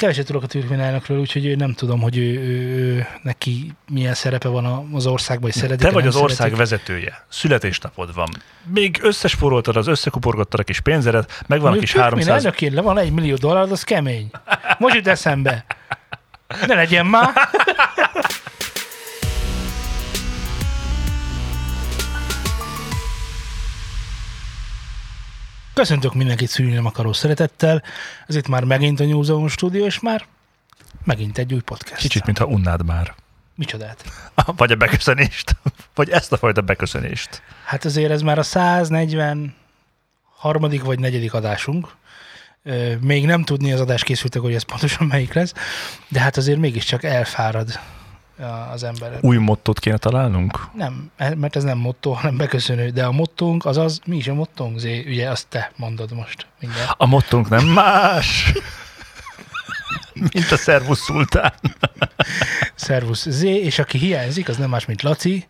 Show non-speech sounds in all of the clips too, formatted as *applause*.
keveset tudok a türkmén elnökről, úgyhogy nem tudom, hogy ő, ő, ő, neki milyen szerepe van az országban, hogy szeretik Te vagy az szeretik. ország vezetője. Születésnapod van. Még összesporoltad az összekuporgattad a kis pénzedet, megvan a kis Türkmén 300... elnökén le van egy millió dollár, az kemény. Most jut eszembe. Ne legyen már. Köszöntök mindenkit szülni nem akaró szeretettel. Ez itt már megint a New Zone stúdió, és már megint egy új podcast. Kicsit, mintha unnád már. Micsodát? Vagy a beköszönést. *laughs* Vagy ezt a fajta beköszönést. Hát azért ez már a 140 harmadik vagy negyedik adásunk. Ö, Még nem tudni az adás készültek, hogy ez pontosan melyik lesz, de hát azért mégiscsak elfárad az ember. Új mottót kéne találnunk? Nem, e- mert ez nem motto, hanem beköszönő, de a mottónk az az, mi is a mottónk, Zé? Ugye azt te mondod most mindjárt. A mottónk nem más, mint a szervusz szultán. Szervusz Zé, és aki hiányzik, az nem más, mint Laci,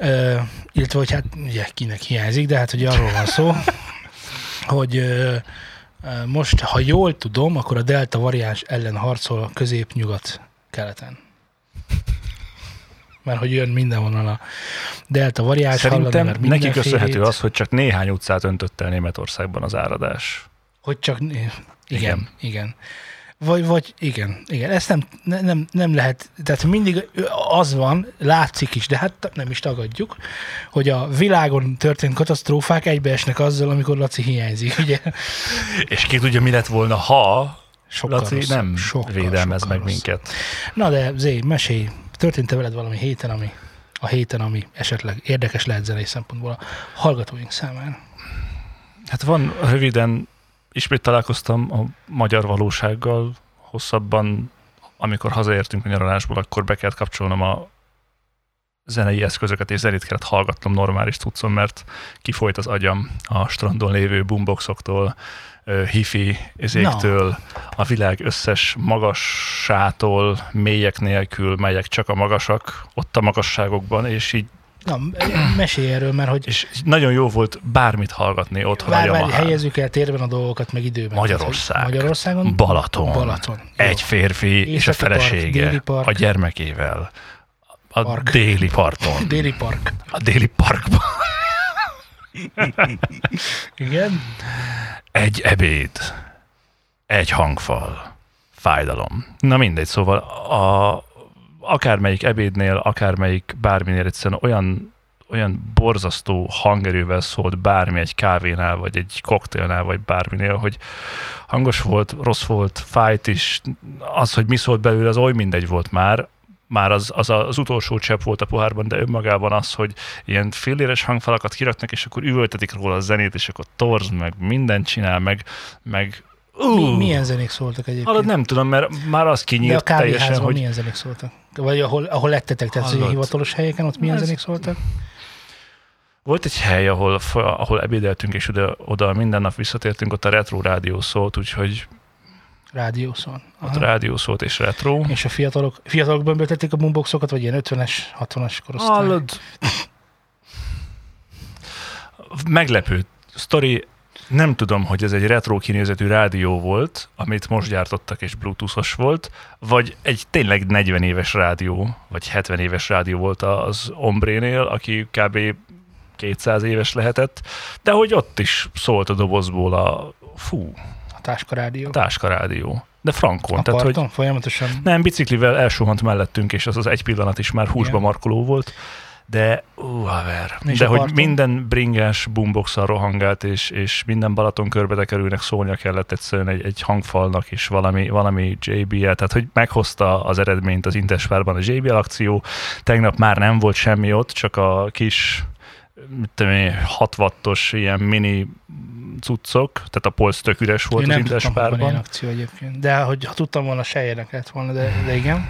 ö, illetve, hogy hát ugye kinek hiányzik, de hát ugye arról van szó, hogy ö, most, ha jól tudom, akkor a delta variáns ellen harcol közép-nyugat keleten. Mert hogy jön mindenhonnan a delta variáns, hallani Szerintem már neki köszönhető az, hogy csak néhány utcát öntött el Németországban az áradás. Hogy csak, igen, Igen. igen. Vagy, vagy igen, igen, ezt nem, ne- nem, nem lehet, tehát mindig az van, látszik is, de hát nem is tagadjuk, hogy a világon történt katasztrófák egybeesnek azzal, amikor Laci hiányzik, ugye? És ki tudja, mi lett volna, ha Sokkal Laci rossz, nem sokkal, védelmez sokkal meg rossz. minket. Na de Zé, mesélj, történt-e veled valami héten, ami a héten, ami esetleg érdekes lehet zenei szempontból a hallgatóink számára? Hát van röviden, ismét találkoztam a magyar valósággal, hosszabban, amikor hazaértünk a nyaralásból, akkor be kellett kapcsolnom a zenei eszközöket, és zenét kellett hallgatnom normális tudszom, mert kifolyt az agyam a strandon lévő boomboxoktól, hifi ezéktől, a világ összes magasától, mélyek nélkül, melyek csak a magasak, ott a magasságokban, és így Na, mesélj erről, mert hogy és nagyon jó volt bármit hallgatni otthon a Várj, várj, Yamahán. helyezzük el térben a dolgokat, meg időben. Magyarország. Tehát, Magyarországon? Balaton. Balaton. Jó. Egy férfi és a Északi felesége déli park. a gyermekével a Park. déli parton. *laughs* Déli park. A déli parkban. Igen. Egy ebéd. Egy hangfal. Fájdalom. Na mindegy, szóval a, akármelyik ebédnél, akármelyik bárminél egyszerűen olyan olyan borzasztó hangerővel szólt bármi egy kávénál, vagy egy koktélnál, vagy bárminél, hogy hangos volt, rossz volt, fájt is, az, hogy mi szólt belőle, az oly mindegy volt már, már az, az, az utolsó csepp volt a pohárban, de önmagában az, hogy ilyen filléres hangfalakat kiraknak, és akkor üvöltetik róla a zenét, és akkor torz, meg mindent csinál, meg, meg Mi, milyen zenék szóltak egyébként? Hallod, nem tudom, mert már az De a teljesen, hogy milyen zenék szóltak? Vagy ahol, ahol lettetek, tehát Hallod. ilyen hivatalos helyeken, ott milyen Ez- zenék szóltak? volt egy hely, ahol, ahol ebédeltünk, és oda, oda minden nap visszatértünk, ott a retro rádió szólt, úgyhogy Rádió szól. ott rádió szólt és retro. És a fiatalok, fiatalok bömböltették a boomboxokat, vagy ilyen 50-es, 60-as korosztály? Hallod? Meglepő sztori, nem tudom, hogy ez egy retro kinézetű rádió volt, amit most gyártottak és bluetoothos volt, vagy egy tényleg 40 éves rádió, vagy 70 éves rádió volt az Ombrénél, aki kb. 200 éves lehetett, de hogy ott is szólt a dobozból a fú, A táskarádió. a táskarádió. De frankon, A tehát hogy folyamatosan. nem, biciklivel elsuhant mellettünk, és az az egy pillanat is már húsba Igen. markoló volt, de ú, haver. De hogy parton? minden bringás boombox rohangált, és, és minden Balaton körbe kerülnek szólnia kellett egyszerűen egy, egy hangfalnak is valami, valami JBL, tehát hogy meghozta az eredményt az Interspárban a JBL akció. Tegnap már nem volt semmi ott, csak a kis mit tudom én, 6 wattos ilyen mini cuccok, tehát a polc tök üres volt Én az ilyen Interspárban. akció egyébként. De hogy ha tudtam volna, se érdekelt volna, de, de igen.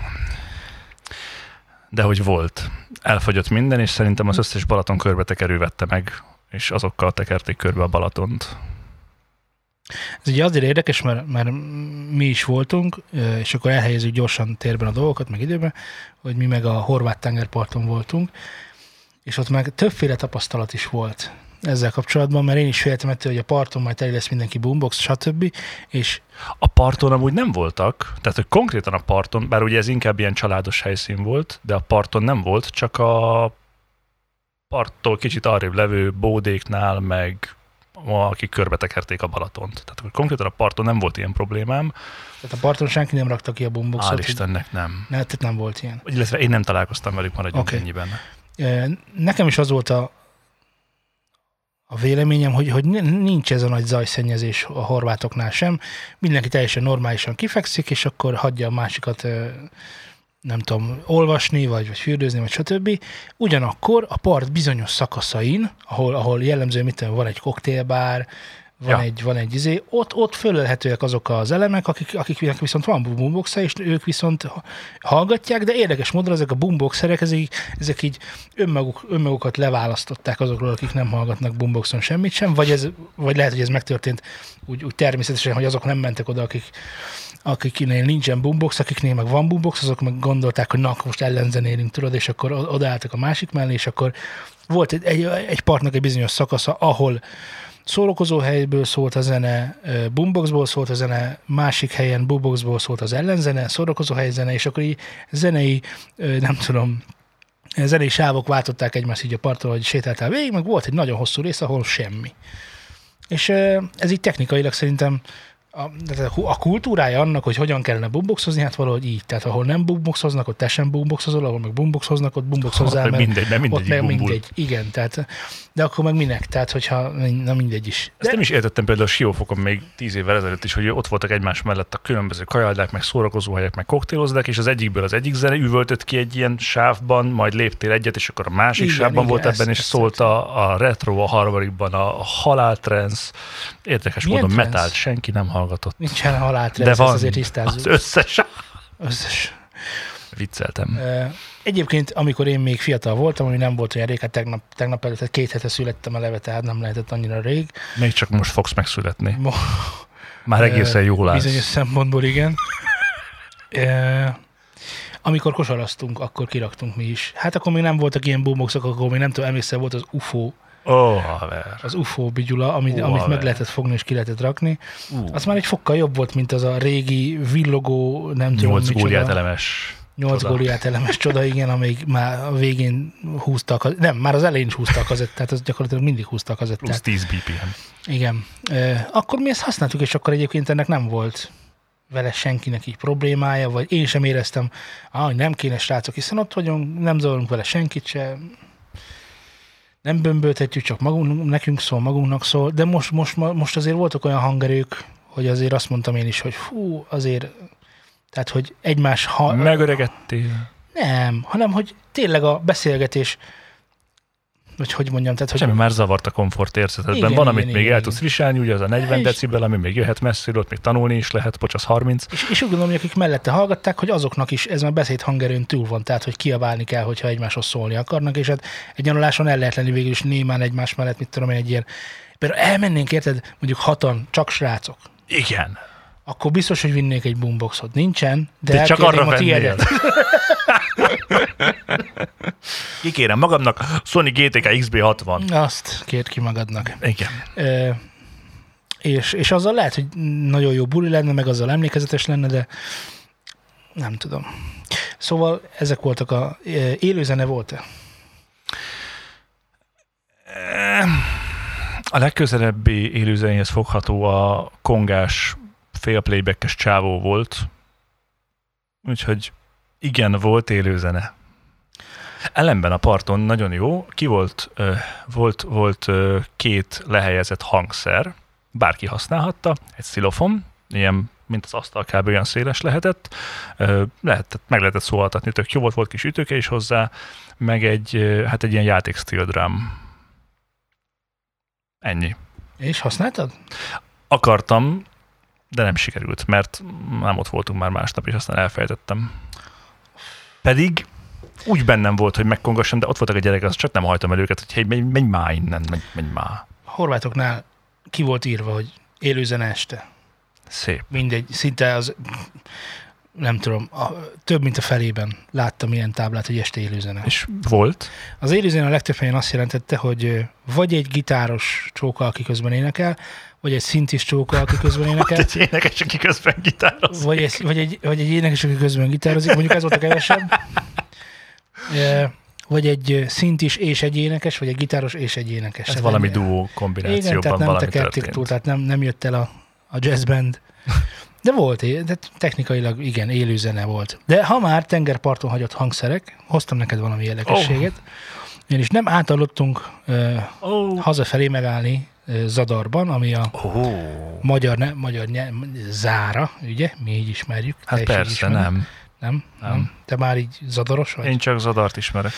De hogy volt. Elfogyott minden, és szerintem az összes Balaton körbetekerő vette meg, és azokkal tekerték körbe a Balatont. Ez ugye azért érdekes, mert, mert mi is voltunk, és akkor elhelyezzük gyorsan térben a dolgokat, meg időben, hogy mi meg a horvát tengerparton voltunk, és ott meg többféle tapasztalat is volt. ezzel kapcsolatban, mert én is féltem ettől, hogy a parton majd teli lesz mindenki boombox, stb. És A parton amúgy nem voltak, tehát hogy konkrétan a parton, bár ugye ez inkább ilyen családos helyszín volt, de a parton nem volt, csak a parttól kicsit arrébb levő bódéknál, meg akik körbetekerték a Balatont. Tehát hogy konkrétan a parton nem volt ilyen problémám, tehát a parton senki nem rakta ki a boomboxot. hál' Istennek nem. Ne, tehát nem volt ilyen. Illetve én nem találkoztam velük, maradjunk okay. ennyiben. Nekem is az volt a, a véleményem, hogy, hogy nincs ez a nagy zajszennyezés a horvátoknál sem. Mindenki teljesen normálisan kifekszik, és akkor hagyja a másikat nem tudom, olvasni, vagy, vagy fürdőzni, vagy stb. Ugyanakkor a part bizonyos szakaszain, ahol, ahol jellemző, mit tudom, van egy koktélbár, van, Ja. egy, van egy izé, ott, ott fölölhetőek azok az elemek, akik, akiknek viszont van boomboxa, és ők viszont hallgatják, de érdekes módon ezek a boomboxerek, ezek, ezek így önmaguk, önmagukat leválasztották azokról, akik nem hallgatnak boomboxon semmit sem, vagy, ez, vagy lehet, hogy ez megtörtént úgy, úgy természetesen, hogy azok nem mentek oda, akik, akiknél nincsen boombox, akiknél meg van boombox, azok meg gondolták, hogy na, most ellenzenélünk, tudod, és akkor odaálltak a másik mellé, és akkor volt egy, egy, egy partnak egy bizonyos szakasza, ahol szórakozó helyből szólt a zene, boomboxból szólt a zene, másik helyen boomboxból szólt az ellenzene, szórakozó helyzene, és akkor így zenei, nem tudom, zenei sávok váltották egymást így a parton, hogy sétáltál végig, meg volt egy nagyon hosszú rész, ahol semmi. És ez így technikailag szerintem a, a kultúrája annak, hogy hogyan kellene boomboxozni, hát valahogy így. Tehát ahol nem boomboxoznak, ott te sem boomboxozol, ahol meg boomboxoznak, ott boomboxozzál, Ott meg mert mindegy, nem ott mindegy, meg bumbul. mindegy. Igen, tehát, de akkor meg minek? Tehát, hogyha, na mindegy is. Ezt nem is értettem például a Siófokon még tíz évvel ezelőtt is, hogy ott voltak egymás mellett a különböző kajaldák, meg szórakozóhelyek, meg koktélozdák, és az egyikből az egyik zene üvöltött ki egy ilyen sávban, majd léptél egyet, és akkor a másik Igen, sávban igen, volt ezt- ebben, és ezt szólt a, a retro, a harmadikban a haláltrensz. Érdekes Milyen módon metált senki nem hallgatott. Nincsen haláltrend, De van azért az tisztázzuk. összes. Összes. Vicceltem. Egyébként, amikor én még fiatal voltam, ami nem volt olyan rég, hát tegnap, tegnap előtt, tehát két hete születtem eleve, tehát nem lehetett annyira rég. Még csak most fogsz megszületni. Mo- Már egészen jól állsz. Bizonyos szempontból igen. Amikor kosaraztunk, akkor kiraktunk mi is. Hát akkor még nem voltak ilyen boomboxok, akkor még nem tudom, emlékszel, volt az UFO, oh, haver. az UFO bigyula, amit, Ú, amit meg lehetett fogni és ki lehetett rakni. Uh, Az már egy fokkal jobb volt, mint az a régi villogó, nem tudom, Nyolc góliát elemes. Nyolc Csoda. góliát elemes csoda, igen, amelyik már a végén húzta a kaz... Nem, már az elején is húzta a kazettát, az gyakorlatilag mindig húzta a Plusz kazettát. 10 BPM. Igen. Akkor mi ezt használtuk, és akkor egyébként ennek nem volt vele senkinek így problémája, vagy én sem éreztem, ah, hogy nem kéne srácok, hiszen ott vagyunk, nem zavarunk vele senkit se, nem bömböltetjük, csak magunk, nekünk szól, magunknak szól, de most, most, most azért voltak olyan hangerők, hogy azért azt mondtam én is, hogy fú, azért, tehát, hogy egymás ha, Megöregettél. nem, hanem hogy tényleg a beszélgetés, vagy hogy mondjam, tehát hogy Semmi már zavart a komfort érzetedben. Igen, Van, igen, amit igen, még igen. el tudsz viselni, ugye az a 40 És- decibel, ami még jöhet messziről, ott még tanulni is lehet, bocs, az 30. És, és úgy gondolom, hogy akik mellette hallgatták, hogy azoknak is ez már beszéd hangerőn túl van, tehát hogy kiabálni kell, hogyha egymáshoz szólni akarnak, és hát egy nyaraláson el lehet lenni végül is némán egymás mellett, mit tudom én, egy ilyen, például elmennénk, érted, mondjuk hatan, csak srácok, Igen. akkor biztos, hogy vinnék egy boomboxot. Nincsen, de, De csak arra a tiédet. *laughs* Kikérem magamnak Sony GTK XB60. Azt kért ki magadnak. Igen. Ö, és, és azzal lehet, hogy nagyon jó buli lenne, meg azzal emlékezetes lenne, de nem tudom. Szóval ezek voltak a... Élőzene volt-e? A legközelebbi élőzenéhez fogható a kongás félplaybackes csávó volt, úgyhogy igen, volt élőzene. Ellenben a parton nagyon jó, ki volt, volt, volt két lehelyezett hangszer, bárki használhatta, egy szilofon, ilyen, mint az asztal kb. olyan széles lehetett, lehetett, meg lehetett szólaltatni, tök jó volt, volt kis ütőke is hozzá, meg egy, hát egy ilyen játék steel drum. Ennyi. És használtad? Akartam, de nem sikerült, mert nem ott voltunk már másnap, és aztán elfelejtettem. Pedig úgy bennem volt, hogy megkongassam, de ott voltak a gyerekek, azt csak nem hajtam el őket, hogy hey, menj, menj már innen, menj, menj már. A horvátoknál ki volt írva, hogy élőzene este. Szép. Mindegy, szinte az nem tudom, a, több mint a felében láttam ilyen táblát, hogy este élőzene. És volt? Az élőzene a legtöbb helyen azt jelentette, hogy vagy egy gitáros csóka, aki közben énekel, vagy egy szintis csóka, aki közben *laughs* énekel, Egy énekes, aki közben gitároz. vagy egy, vagy, egy, vagy egy énekes, aki közben gitározik, mondjuk ez volt a kevesebb. Vagy egy szintis és egy énekes, vagy egy gitáros és egy énekes. Ez Tehát valami egy- duó Igen, kombinációban tehát nem tekerték történt. túl, tehát nem, nem jött el a, a jazzband. De volt, de technikailag igen, élő zene volt. De ha már tengerparton hagyott hangszerek, hoztam neked valami érdekességet. Oh. Ugyanis nem átalottunk uh, Oh. hazafelé megállni uh, Zadarban, ami a Oh. magyar, ne, magyar nye, zára, ugye? Mi így ismerjük. Hát is persze, ismered. nem. Nem? Nem. nem? Te már így zadaros vagy? Én csak Zadart ismerek.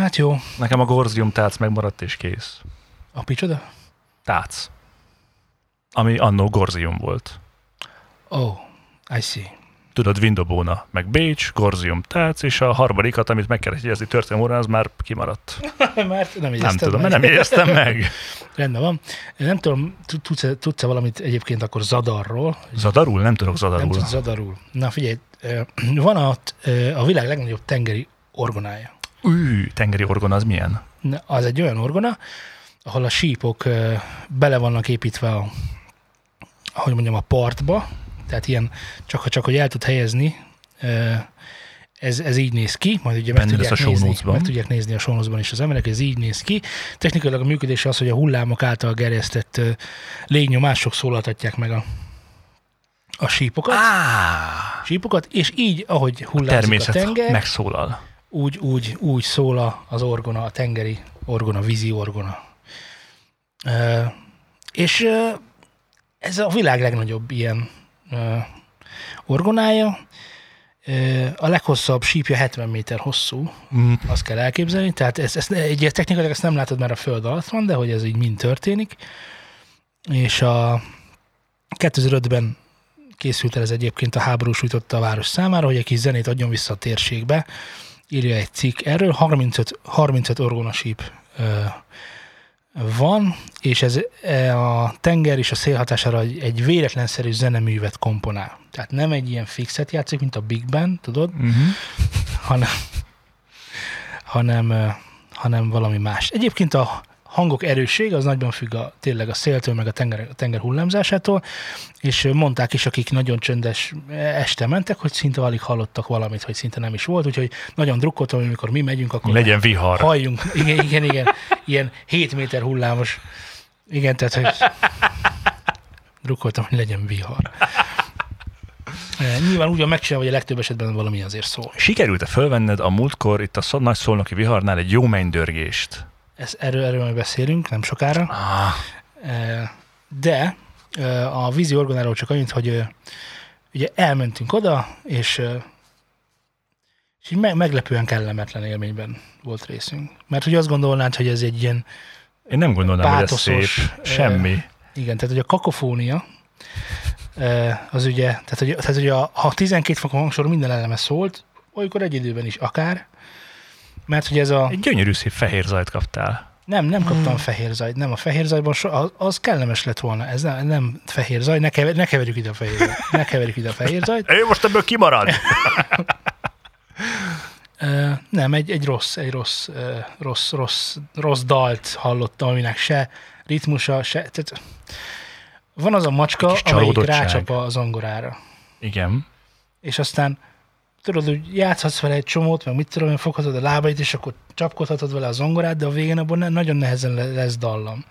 Hát jó. Nekem a Gorzium tác megmaradt és kész. A picsoda? Tác. Ami annó Gorzium volt. Oh, I see. Tudod, Windobóna, meg Bécs, Gorzium tác, és a harmadikat, amit meg kellett jegyezni történelmi órán, az már kimaradt. *laughs* Mert nem Nem tudom, meg. nem jegyeztem meg. *laughs* Rendben van. Nem tudom, tud- tudsz-e, tudsz-e valamit egyébként akkor Zadarról? Zadarul? Nem tudok Nem Zadarul. tudsz Zadarul. Na figyelj, van a, a világ legnagyobb tengeri orgonája. Ű, tengeri orgon az milyen? Az egy olyan orgona, ahol a sípok bele vannak építve a, ahogy mondjam, a partba, tehát ilyen csak, csak hogy el tud helyezni, ez, ez így néz ki, majd ugye meg tudják, a nézni, meg tudják nézni a show notes-ban is az emberek, ez így néz ki. Technikailag a működése az, hogy a hullámok által gerjesztett légnyomások szólaltatják meg a, a sípokat, Á, sípokat, és így, ahogy hullámzik a természet tenger, megszólal. úgy, úgy, úgy szól a- az orgona, a tengeri orgona, vízi orgona. És ez a világ legnagyobb ilyen ö, orgonája. A leghosszabb sípja 70 méter hosszú, Mm, azt kell elképzelni. Tehát ezt, ezt, egy, technikailag ezt nem látod, mert a föld alatt van, de hogy ez így mind történik. És a 2005-ben készült el ez egyébként a háború sújtotta a város számára, hogy egy kis zenét adjon vissza a térségbe. Írja egy cikk erről, 35, 35 orgonasíp van, és ez e, a tenger és a szél hatására egy, véletlenszerű zeneművet komponál. Tehát nem egy ilyen fixet játszik, mint a Big Band, tudod, uh-huh. hanem, hanem, hanem valami más. Egyébként a hangok erőssége az nagyban függ a, tényleg a széltől, meg a tenger, a tenger hullámzásától, és mondták is, akik nagyon csöndes este mentek, hogy szinte alig hallottak valamit, hogy szinte nem is volt, úgyhogy nagyon drukkoltam, hogy amikor mi megyünk, akkor Legyen vihar. halljunk. Igen, igen, igen. Ilyen 7 méter hullámos. Igen, tehát, hogy drukkoltam, hogy legyen vihar. E, Nyilván úgy van megcsinálva, hogy a legtöbb esetben valami azért szól. Sikerült-e fölvenned a múltkor itt a nagy szolnoki viharnál egy jó mennydörgést? Ez, erről, erről majd beszélünk, nem sokára. Ah, De a vízi orgonáról csak annyit, hogy ugye elmentünk oda, és, és így me- meglepően kellemetlen élményben volt részünk. Mert hogy azt gondolnád, hogy ez egy ilyen én nem gondolnám, hogy ez Pátoszos, szép. Semmi. Igen, tehát hogy a kakofónia, az ugye, tehát hogy, tehát, hogy a, ha 12 fokon hangsor minden eleme szólt, olykor egy időben is akár, mert hogy ez a... Egy gyönyörű szép fehér zajt kaptál. Nem, nem kaptam fehér zajt, nem a fehér zajban, so, az, az kellemes lett volna, ez nem, nem fehér zaj, ne, kever, ne keverjük ide a fehér zajt, ne keverjük ide a fehér zajt. Ő most ebből kimarad. *laughs* Nem, egy, egy rossz, egy rossz, rossz, rossz, rossz dalt hallottam, aminek se ritmusa, se, tehát van az a macska, amelyik rácsap a zongorára. Igen. és aztán tudod, hogy játszhatsz vele egy csomót, meg mit tudom én, foghatod a lábait, és akkor csapkodhatod vele a zongorát, de a végén abban nagyon nehezen le- lesz dallam.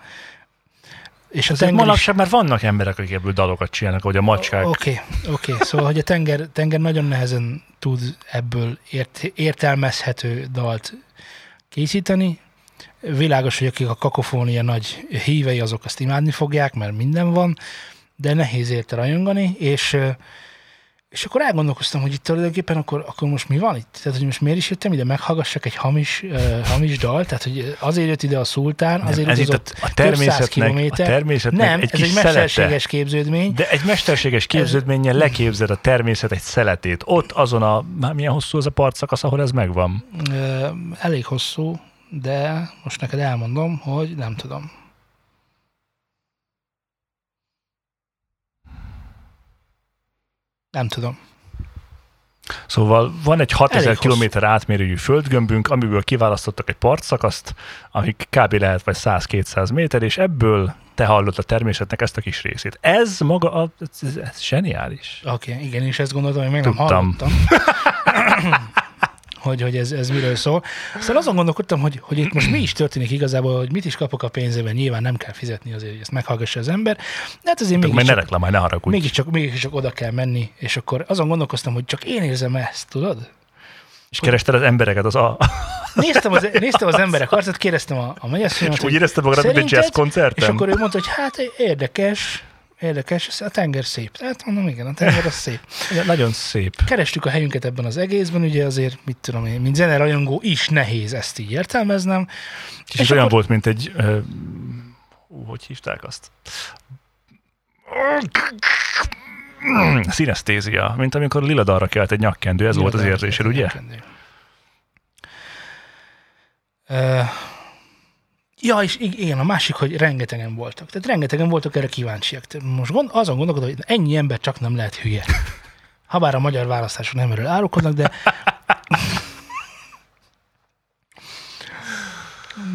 És a Azért tenger is... manapság már vannak emberek, akik ebből dalokat csinálnak, hogy a macskák. Oké, oké. Szóval, hogy a tenger, tenger nagyon nehezen tud ebből ért, értelmezhető dalt készíteni. Világos, hogy akik a kakofónia nagy hívei, azok azt imádni fogják, mert minden van, de nehéz érte rajongani, és és akkor elgondolkoztam, hogy itt tulajdonképpen akkor, akkor most mi van itt? Tehát, hogy most miért is jöttem ide, meghallgassak egy hamis, uh, hamis dal, tehát, hogy azért jött ide a szultán, azért ez utazott a, a természetnek, a természetnek Nem, egy ez egy szelete. mesterséges képződmény. De egy mesterséges képződménnyel leképzed a természet egy szeletét. Ott azon a, már milyen hosszú az a partszakasz, ahol ez megvan. Ö, elég hosszú, de most neked elmondom, hogy nem tudom. Nem tudom. Szóval van egy 6000 Elég hosszú. km átmérőjű földgömbünk, amiből kiválasztottak egy partszakaszt, ami kb. lehet vagy 100-200 méter, és ebből te hallott a természetnek ezt a kis részét. Ez maga, a, ez, ez zseniális. Oké, okay, igen, és ezt gondoltam, hogy még nem Tudtam. hallottam. *laughs* hogy, hogy ez, ez miről szól. Aztán azon gondolkodtam, hogy, hogy itt most mi is történik igazából, hogy mit is kapok a pénzében, nyilván nem kell fizetni azért, hogy ezt meghallgassa az ember, de hát azért Meg ne reklamálj, ne haragudj. mégiscsak, mégiscsak oda kell menni, és akkor azon gondolkoztam, hogy csak én érzem ezt, tudod? És kerested az embereket az a... Néztem az, néztem az emberek arcát, kérdeztem a, a mennyasszonyt, És úgy érezted magad, mint egy jazz koncerten? És akkor ő mondta, hogy hát érdekes, érdekes, a tenger szép. Hát mondom, igen, a tenger az szép. *laughs* Nagyon szép. Kerestük a helyünket ebben az egészben, ugye azért, mit tudom én, mint zenerajongó is nehéz ezt így értelmeznem. Kicsit És olyan akkor- volt, mint egy... Uh, hogy hívták azt? Szinesztézia, mint amikor lila dalra kelt egy nyakkendő, ez volt az érzésed, ugye? Uh, ja, és ig- igen, a másik, hogy rengetegen voltak. Tehát rengetegen voltak erre kíváncsiak. Tehát most gond, azon gondolkodom, hogy ennyi ember csak nem lehet hülye. Habár a magyar választások nem erről árulkodnak, de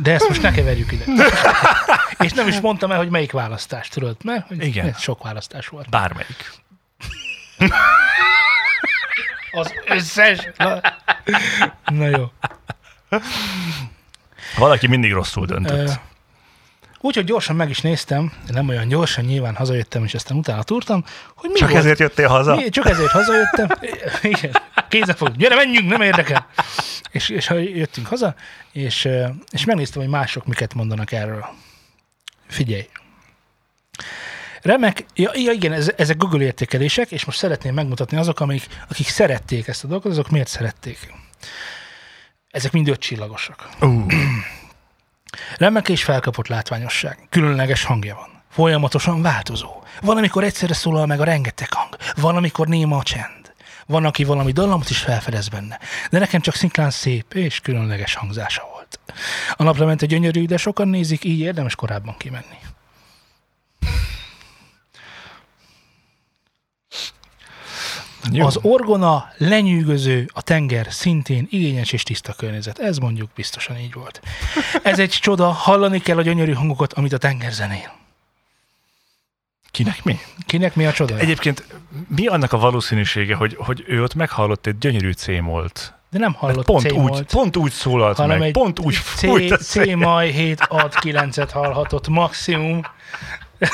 De ezt most ne keverjük ide. És nem is mondtam el, hogy melyik választás, tudod? Mert hogy Igen. sok választás volt. Bármelyik. Az összes. Na, na jó. Valaki mindig rosszul döntött. Úgyhogy gyorsan meg is néztem, nem olyan gyorsan, nyilván hazajöttem, és aztán utána túrtam, hogy mi Csak volt. ezért jöttél haza? Mi, csak ezért hazajöttem. *laughs* Igen, kézen fogjuk, gyere, menjünk, nem érdekel. És, és ha jöttünk haza, és, és megnéztem, hogy mások miket mondanak erről. Figyelj. Remek, ja, ja igen, ez, ezek Google értékelések, és most szeretném megmutatni azok, amik, akik szerették ezt a dolgot, azok miért szerették. Ezek mind öt csillagosak. Uh, Remek és felkapott látványosság. Különleges hangja van. Folyamatosan változó. Van, amikor egyszerre szólal meg a rengeteg hang. Van, amikor néma a csend. Van, aki valami dallamot is felfedez benne. De nekem csak szinklán szép és különleges hangzása volt. A naplemente gyönyörű, de sokan nézik, így érdemes korábban kimenni. Jó. Az orgona lenyűgöző, a tenger szintén igényes és tiszta környezet. Ez mondjuk biztosan így volt. Ez egy csoda, hallani kell a gyönyörű hangokat, amit a tenger zenél. Kinek mi? Kinek mi a csoda? Egyébként mi annak a valószínűsége, hogy, hogy ő ott meghallott egy gyönyörű cémolt? De nem hallott pont, C-molt, úgy, pont úgy szólalt hanem meg, pont úgy fújt C. C maj 7 ad 9-et hallhatott maximum. *laughs*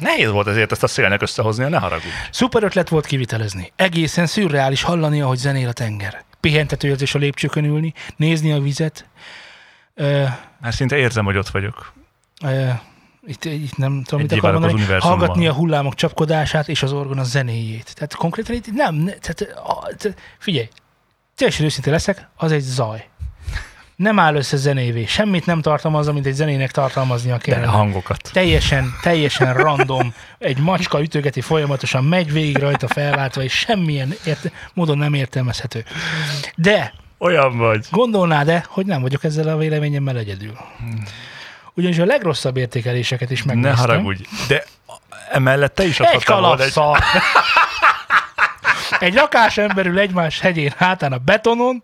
Nehéz volt ezért ezt a szélnek összehozni, ne haragudj. Szuper ötlet volt kivitelezni. Egészen szürreális hallani, ahogy zenél a tenger. Pihentető érzés a lépcsőkön ülni, nézni a vizet. Ö, Már szinte érzem, hogy ott vagyok. ö, itt, itt nem tudom, mit Egyé akar válok az mondani. Hallgatni a hullámok csapkodását és az orgona zenéjét. Tehát konkrétan itt nem, ne, tehát, a, te, figyelj, teljesen őszinte leszek, az egy zaj. Nem áll össze zenévé. Semmit nem tartalmaz, amit egy zenének tartalmaznia De kellene. hangokat. teljesen, teljesen random, egy macska ütögeti folyamatosan, megy végig rajta felváltva, és semmilyen érte, módon nem értelmezhető. De Olyan vagy. gondolnád-e, hogy nem vagyok ezzel a véleményemmel egyedül? Ugyanis a legrosszabb értékeléseket is Ne megnéztem. haragudj. De emellett te is Egy volna kalapszal. Egy rakás emberül egymás hegyén hátán a betonon,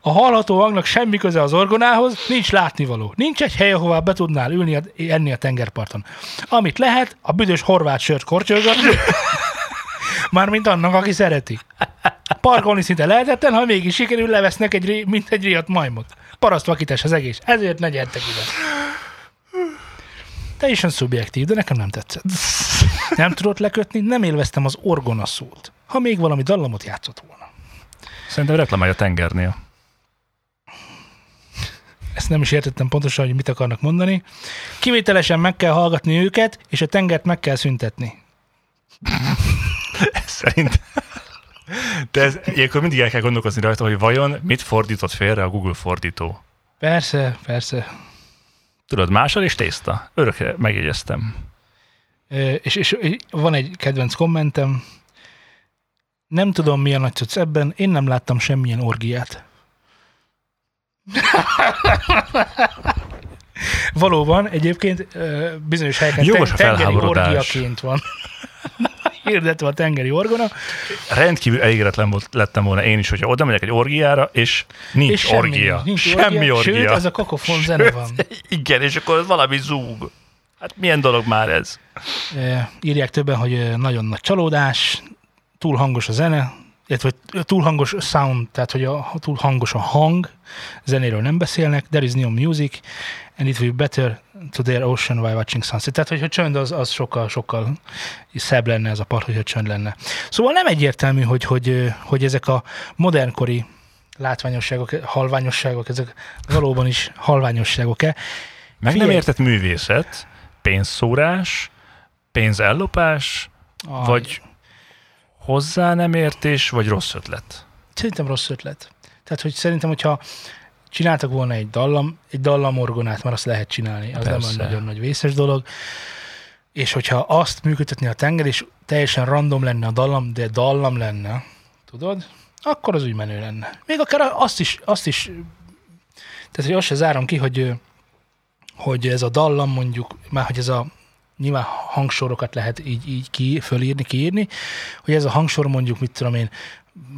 a hallható hangnak semmi köze az orgonához, nincs látnivaló. Nincs egy hely, ahová be tudnál ülni, a- enni a tengerparton. Amit lehet, a büdös horvát sört kortyolgatni, *laughs* mármint annak, aki szereti. Parkolni szinte lehetetlen, ha mégis sikerül, levesznek egy, mint egy riadt majmot. Parasztvakítás az egész. Ezért ne gyertek ide. Teljesen szubjektív, de nekem nem tetszett. Nem tudott lekötni, nem élveztem az orgona szót. Ha még valami dallamot játszott volna. Szerintem reklamálja a tengernél. Ezt nem is értettem pontosan, hogy mit akarnak mondani. Kivételesen meg kell hallgatni őket, és a tengert meg kell szüntetni. *laughs* Szerint. De ez, ilyenkor mindig el kell gondolkozni rajta, hogy vajon mit fordított félre a Google fordító. Persze, persze. Tudod, másod és tészta. Örökre megjegyeztem. És, és van egy kedvenc kommentem. Nem tudom, mi a nagy cucc ebben, én nem láttam semmilyen orgiát. *laughs* Valóban, egyébként bizonyos helyeken Jogos a ten- tengeri orgiaként van *laughs* hirdetve a tengeri orgona, Rendkívül elégedetlen volt, lettem volna én is, hogyha oda megyek egy orgiára, és nincs és semmi, orgia. nincs semmi orgia. Sőt, ez a kakofon zene van. *laughs* Igen, és akkor valami zúg. Hát milyen dolog már ez? E, írják többen, hogy nagyon nagy csalódás, túl hangos a zene, illetve túl hangos sound, tehát hogy a, túl hangos a hang, zenéről nem beszélnek, there is no music, and it will be better to their ocean while watching sunset. Tehát, hogyha csönd, az, az sokkal, sokkal szebb lenne ez a part, hogyha csönd lenne. Szóval nem egyértelmű, hogy, hogy, hogy ezek a modernkori látványosságok, halványosságok, ezek valóban is halványosságok-e. Meg Figyelj. nem értett művészet, pénzszórás, pénzellopás, A, vagy hozzá nem értés, vagy rossz ötlet. Szerintem rossz ötlet. Tehát, hogy szerintem, hogyha csináltak volna egy dallam, egy dallamorgonát, mert azt lehet csinálni, az nem Persze. olyan nagyon nagy vészes dolog, és hogyha azt működtetni a tenger, és teljesen random lenne a dallam, de dallam lenne, tudod, akkor az úgy menő lenne. Még akár azt is, azt is tehát, hogy azt se zárom ki, hogy, hogy ez a dallam mondjuk, már hogy ez a nyilván hangsorokat lehet így, így ki, fölírni, kiírni, hogy ez a hangsor mondjuk, mit tudom én,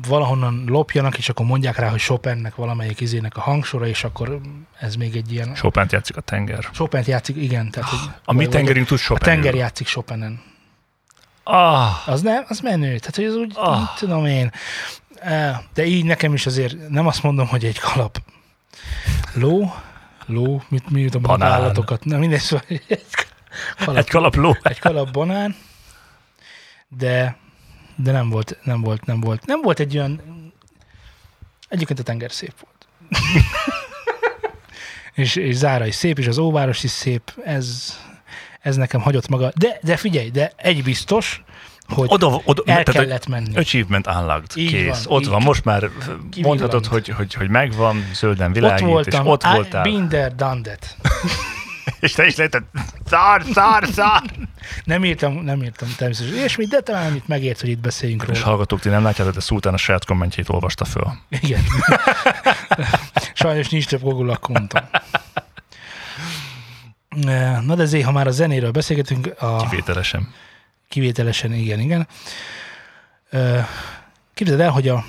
valahonnan lopjanak, és akkor mondják rá, hogy Chopinnek valamelyik izének a hangsora, és akkor ez még egy ilyen... chopin játszik a tenger. Chopin játszik, igen. Tehát, hogy, A mi tengerünk tud A Chopin. tenger játszik Chopinen. Ah, Az nem, az menő. Tehát, hogy az úgy, Ah. ah. tudom én. Eh, De így nekem is azért nem azt mondom, hogy egy kalap ló, ló, mit, mi tudom, a állatokat. Nem, mindegy, szóval egy kalap, egy kalap ló. egy kalap banán, de, de nem volt, nem volt, nem volt, nem volt egy olyan, egyébként a tenger szép volt. *laughs* és, és Zára is szép, és az óváros is szép, ez, ez nekem hagyott maga. De, de figyelj, de egy biztos, hogy Oda, oda, el tehát, kellett menni. Achievement unlocked, Így kész. van, ott van, most már Kivillant. mondhatod, hogy, hogy, hogy megvan, zölden világít, ott voltam, és ott I- voltál. Been there, done that. *laughs* És te is lehetett, szár, szár, szár. Nem írtam, nem írtam természetesen ilyesmit, de talán annyit megért, hogy itt beszéljünk És róla. hallgatók, ti nem látjátok, de Szultán a saját kommentjét olvasta föl. Igen. *laughs* Sajnos nincs több Google akkontom. Na de azért, ha már a zenéről beszélgetünk, a Kivételesen. kivételesen, igen, igen. Képzeld el, hogy a,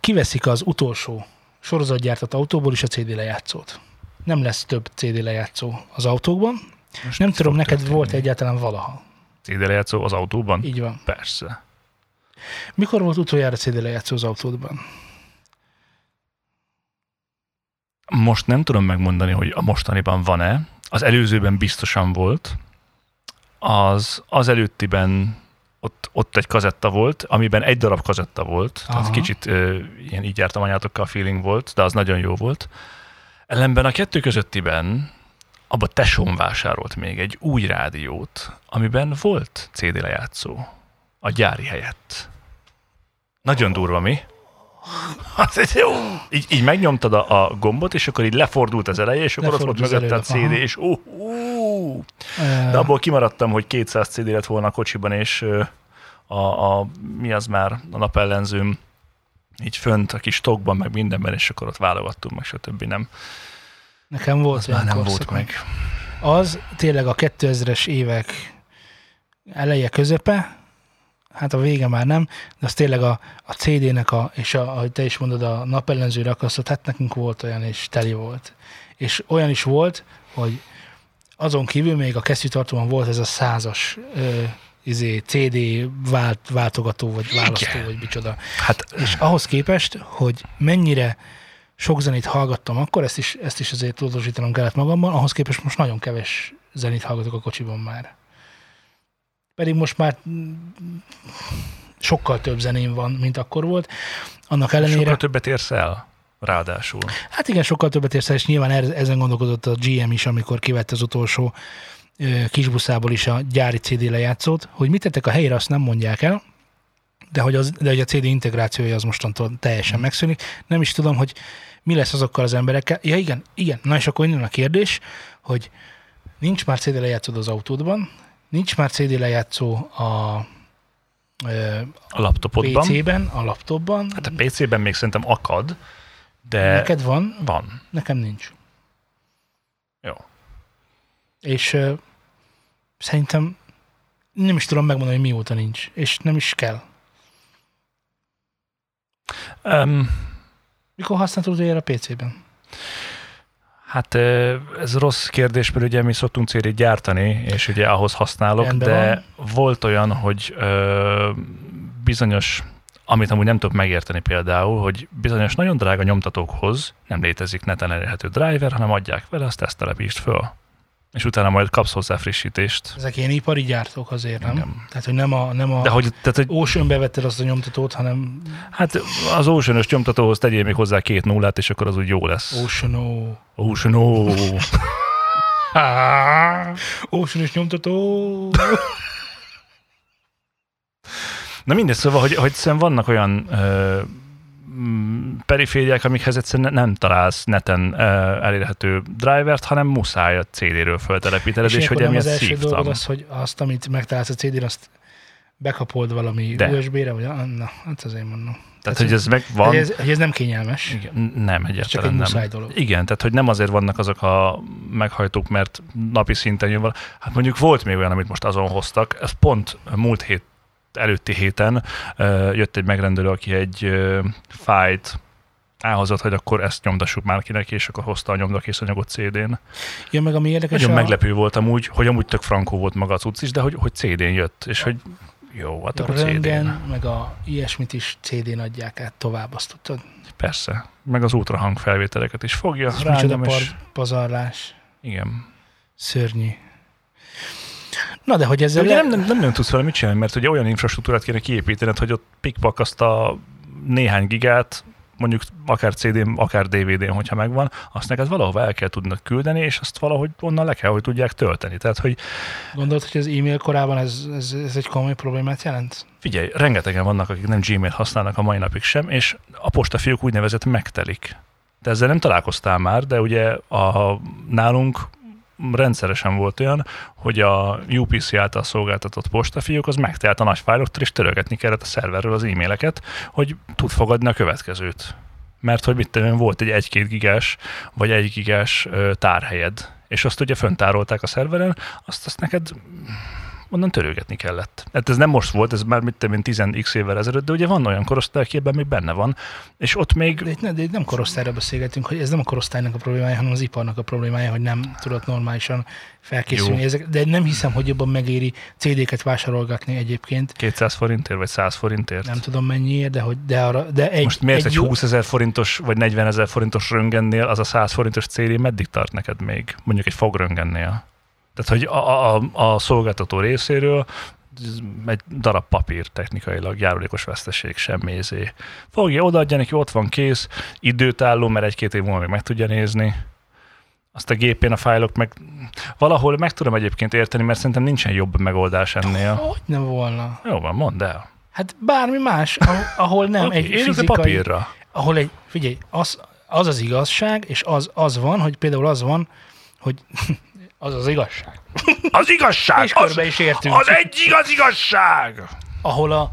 kiveszik az utolsó sorozatgyártott autóból is a CD lejátszót. Nem lesz több CD lejátszó az autókban. Most Nem tudom, neked történni? volt egyáltalán valaha. CD lejátszó az autóban? Így van. Persze. Mikor volt utoljára CD lejátszó az autódban? Most nem tudom megmondani, hogy a mostaniban van-e. Az előzőben biztosan volt. Az, az előttiben ott, ott egy kazetta volt, amiben egy darab kazetta volt. Tehát Aha. kicsit ö, ilyen így jártam anyátokkal feeling volt, de az nagyon jó volt. Ellenben a kettő közöttiben abba tesóm vásárolt még egy új rádiót, amiben volt CD lejátszó a gyári helyett. Nagyon durva, mi? Az jó. Így, így megnyomtad a, a gombot, és akkor így lefordult az eleje, és akkor ott volt Lefordult mögötte a CD, aha. és ó, ó. De abból kimaradtam, hogy 200 CD lett volna a kocsiban, és a, a, mi az már a napellenzőm így fönt a kis tokban, meg mindenben, és akkor ott válogattunk, meg stb. nem. Nekem volt Az olyan nem volt meg. Az tényleg a 2000-es évek eleje, közepe, hát a vége már nem, de az tényleg a, a CD-nek, a, és a, ahogy te is mondod, a napellenzőre akasztott, hát nekünk volt olyan, és teli volt. És olyan is volt, hogy azon kívül még a kesztyűtartóban volt ez a százas ö, izé, CD vált, váltogató, vagy választó, Igen. vagy micsoda. Hát És ahhoz képest, hogy mennyire sok zenét hallgattam akkor, ezt is, ezt is azért tudatosítanom kellett magamban, ahhoz képest most nagyon kevés zenét hallgatok a kocsiban már. Pedig most már sokkal több zeném van, mint akkor volt. Annak ellenére, sokkal többet érsz el, ráadásul. hát igen, sokkal többet érsz el, és nyilván ezen gondolkodott a GM is, amikor kivette az utolsó kisbuszából is a gyári CD lejátszót, hogy mit tettek a helyre, azt nem mondják el, de hogy, az, de hogy a CD integrációja az mostantól teljesen megszűnik. Nem is tudom, hogy mi lesz azokkal az emberekkel. Ja igen, igen. Na és akkor innen a kérdés, hogy nincs már CD lejátszód az autódban, nincs már CD lejátszó a A laptopodban. PC-ben, a laptopban. Hát a PC-ben még szerintem akad, de Neked van, van. nekem nincs. És ö, szerintem nem is tudom megmondani, hogy mióta nincs, és nem is kell. Um, Mikor használtad utoljára a PC-ben? Hát ez rossz kérdés, mert ugye mi szoktunk cd gyártani, és ugye ahhoz használok, Rendben de volt olyan, hogy ö, bizonyos, amit amúgy nem tudok megérteni például, hogy bizonyos nagyon drága nyomtatókhoz nem létezik neten elérhető driver, hanem adják vele, azt ezt telepítsd föl. És utána majd kapsz hozzá frissítést. Ezek ilyen ipari gyártók azért, nem? Igen. Tehát, hogy nem a, nem a De hogy, tehát, hogy Ocean-be vetted azt a nyomtatót, hanem hát az ocean nyomtatóhoz tegyél még hozzá két nullát, és akkor az úgy jó lesz. Ocean O. Ocean ó. *laughs* Ocean-ös nyomtató. Na mindegy, szóval, hogy, hogy szerintem vannak olyan ö, perifériák, amikhez egyszerűen nem találsz neten elérhető drivert, hanem muszáj a CD-ről föltelepítened, és, és hogy emiatt az első szívtam. dolgod az, hogy azt, amit megtalálsz a CD-n, azt bekapold valami De. USB-re, vagy ah, na, hát azért mondom. Tehát, hogy ez meg van. Hogy ez, hogy ez nem kényelmes. Igen, nem, csak egyáltalán egy nem. dolog. Igen, tehát hogy nem azért vannak azok a meghajtók, mert napi szinten jön vala. Hát mondjuk volt még olyan, amit most azon hoztak, ez pont múlt hét előtti héten ö, jött egy megrendelő, aki egy ö, fájt elhozott, hogy akkor ezt nyomtassuk már ki neki, és akkor hozta a nyomdakész anyagot CD-n. Ja, meg ami érdekes, Nagyon a, meglepő volt amúgy, hogy amúgy tök frankó volt maga a cucc is, de hogy, hogy CD-n jött, és hogy jó, hát a akkor CD-n. meg a ilyesmit is CD-n adják át tovább, azt tudtad? Persze. Meg az ultrahang felvételeket is fogja. Ez micsoda rányom, par, és... pazarlás. Igen. Szörnyű. Na de hogy De ezzel... ugye le- nem, nem, nem, nem tudsz vele mit csinálni, mert ugye olyan infrastruktúrát kéne kiépítened, hogy ott pikpak azt a néhány gigát, mondjuk akár CD-n, akár DVD-n, hogyha megvan, azt neked valahova el kell tudnak küldeni, és azt valahogy onnan le kell, hogy tudják tölteni. Tehát, hogy Gondolod, hogy az e-mail korában ez, ez, ez egy komoly problémát jelent? figyelj, rengetegen vannak, akik nem Gmail használnak a mai napig sem, és a postafiók úgynevezett megtelik. De ezzel nem találkoztál már, de ugye a, nálunk rendszeresen volt olyan, hogy a UPC által szolgáltatott postafiók az megtelt a nagy fájloktól, és törölgetni kellett a szerverről az e-maileket, hogy tud fogadni a következőt. Mert hogy mit tudom, volt egy 1-2 gigás, vagy 1 gigás tárhelyed, és azt ugye föntárolták a szerveren, azt, azt neked onnan törölgetni kellett. Hát ez nem most volt, ez már mit tudom én 10x évvel ezelőtt, de ugye van olyan korosztály, aki ebben még benne van, és ott még De itt, ne, de itt nem korosztályra beszélgetünk, hogy ez nem a korosztálynak a problémája, hanem az iparnak a problémája, hogy nem tudott normálisan felkészülni. Jó. Ezek, de nem hiszem, hogy jobban megéri CD-ket vásárolgatni egyébként. 200 forintért, vagy 100 forintért. Nem tudom mennyiért, de, hogy, de, arra, de egy, Most miért egy, jó- 20 ezer forintos, vagy 40 ezer forintos röngennél az a 100 forintos CD meddig tart neked még? Mondjuk egy fogröngennél. Tehát, hogy a, a, a szolgáltató részéről egy darab papír technikailag, járulékos veszteség, semmi izé. Fogja, odaadja neki, ott van kész, időtálló, mert egy-két év múlva még meg tudja nézni. Azt a gépén a fájlok meg valahol meg tudom egyébként érteni, mert szerintem nincsen jobb megoldás ennél. Hogy nem volna? Jó van, mondd el. Hát bármi más, ahol, nem Oké, egy fizikai... papírra. Ahol egy, figyelj, az, az az igazság, és az, az van, hogy például az van, hogy az az igazság. *laughs* Az igazság! És az, is értünk. az egy igaz igazság! ahol a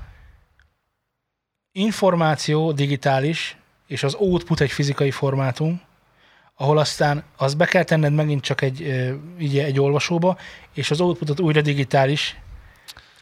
információ digitális, és az output egy fizikai formátum, ahol aztán azt be kell tenned megint csak egy, ugye, egy olvasóba, és az outputot újra digitális,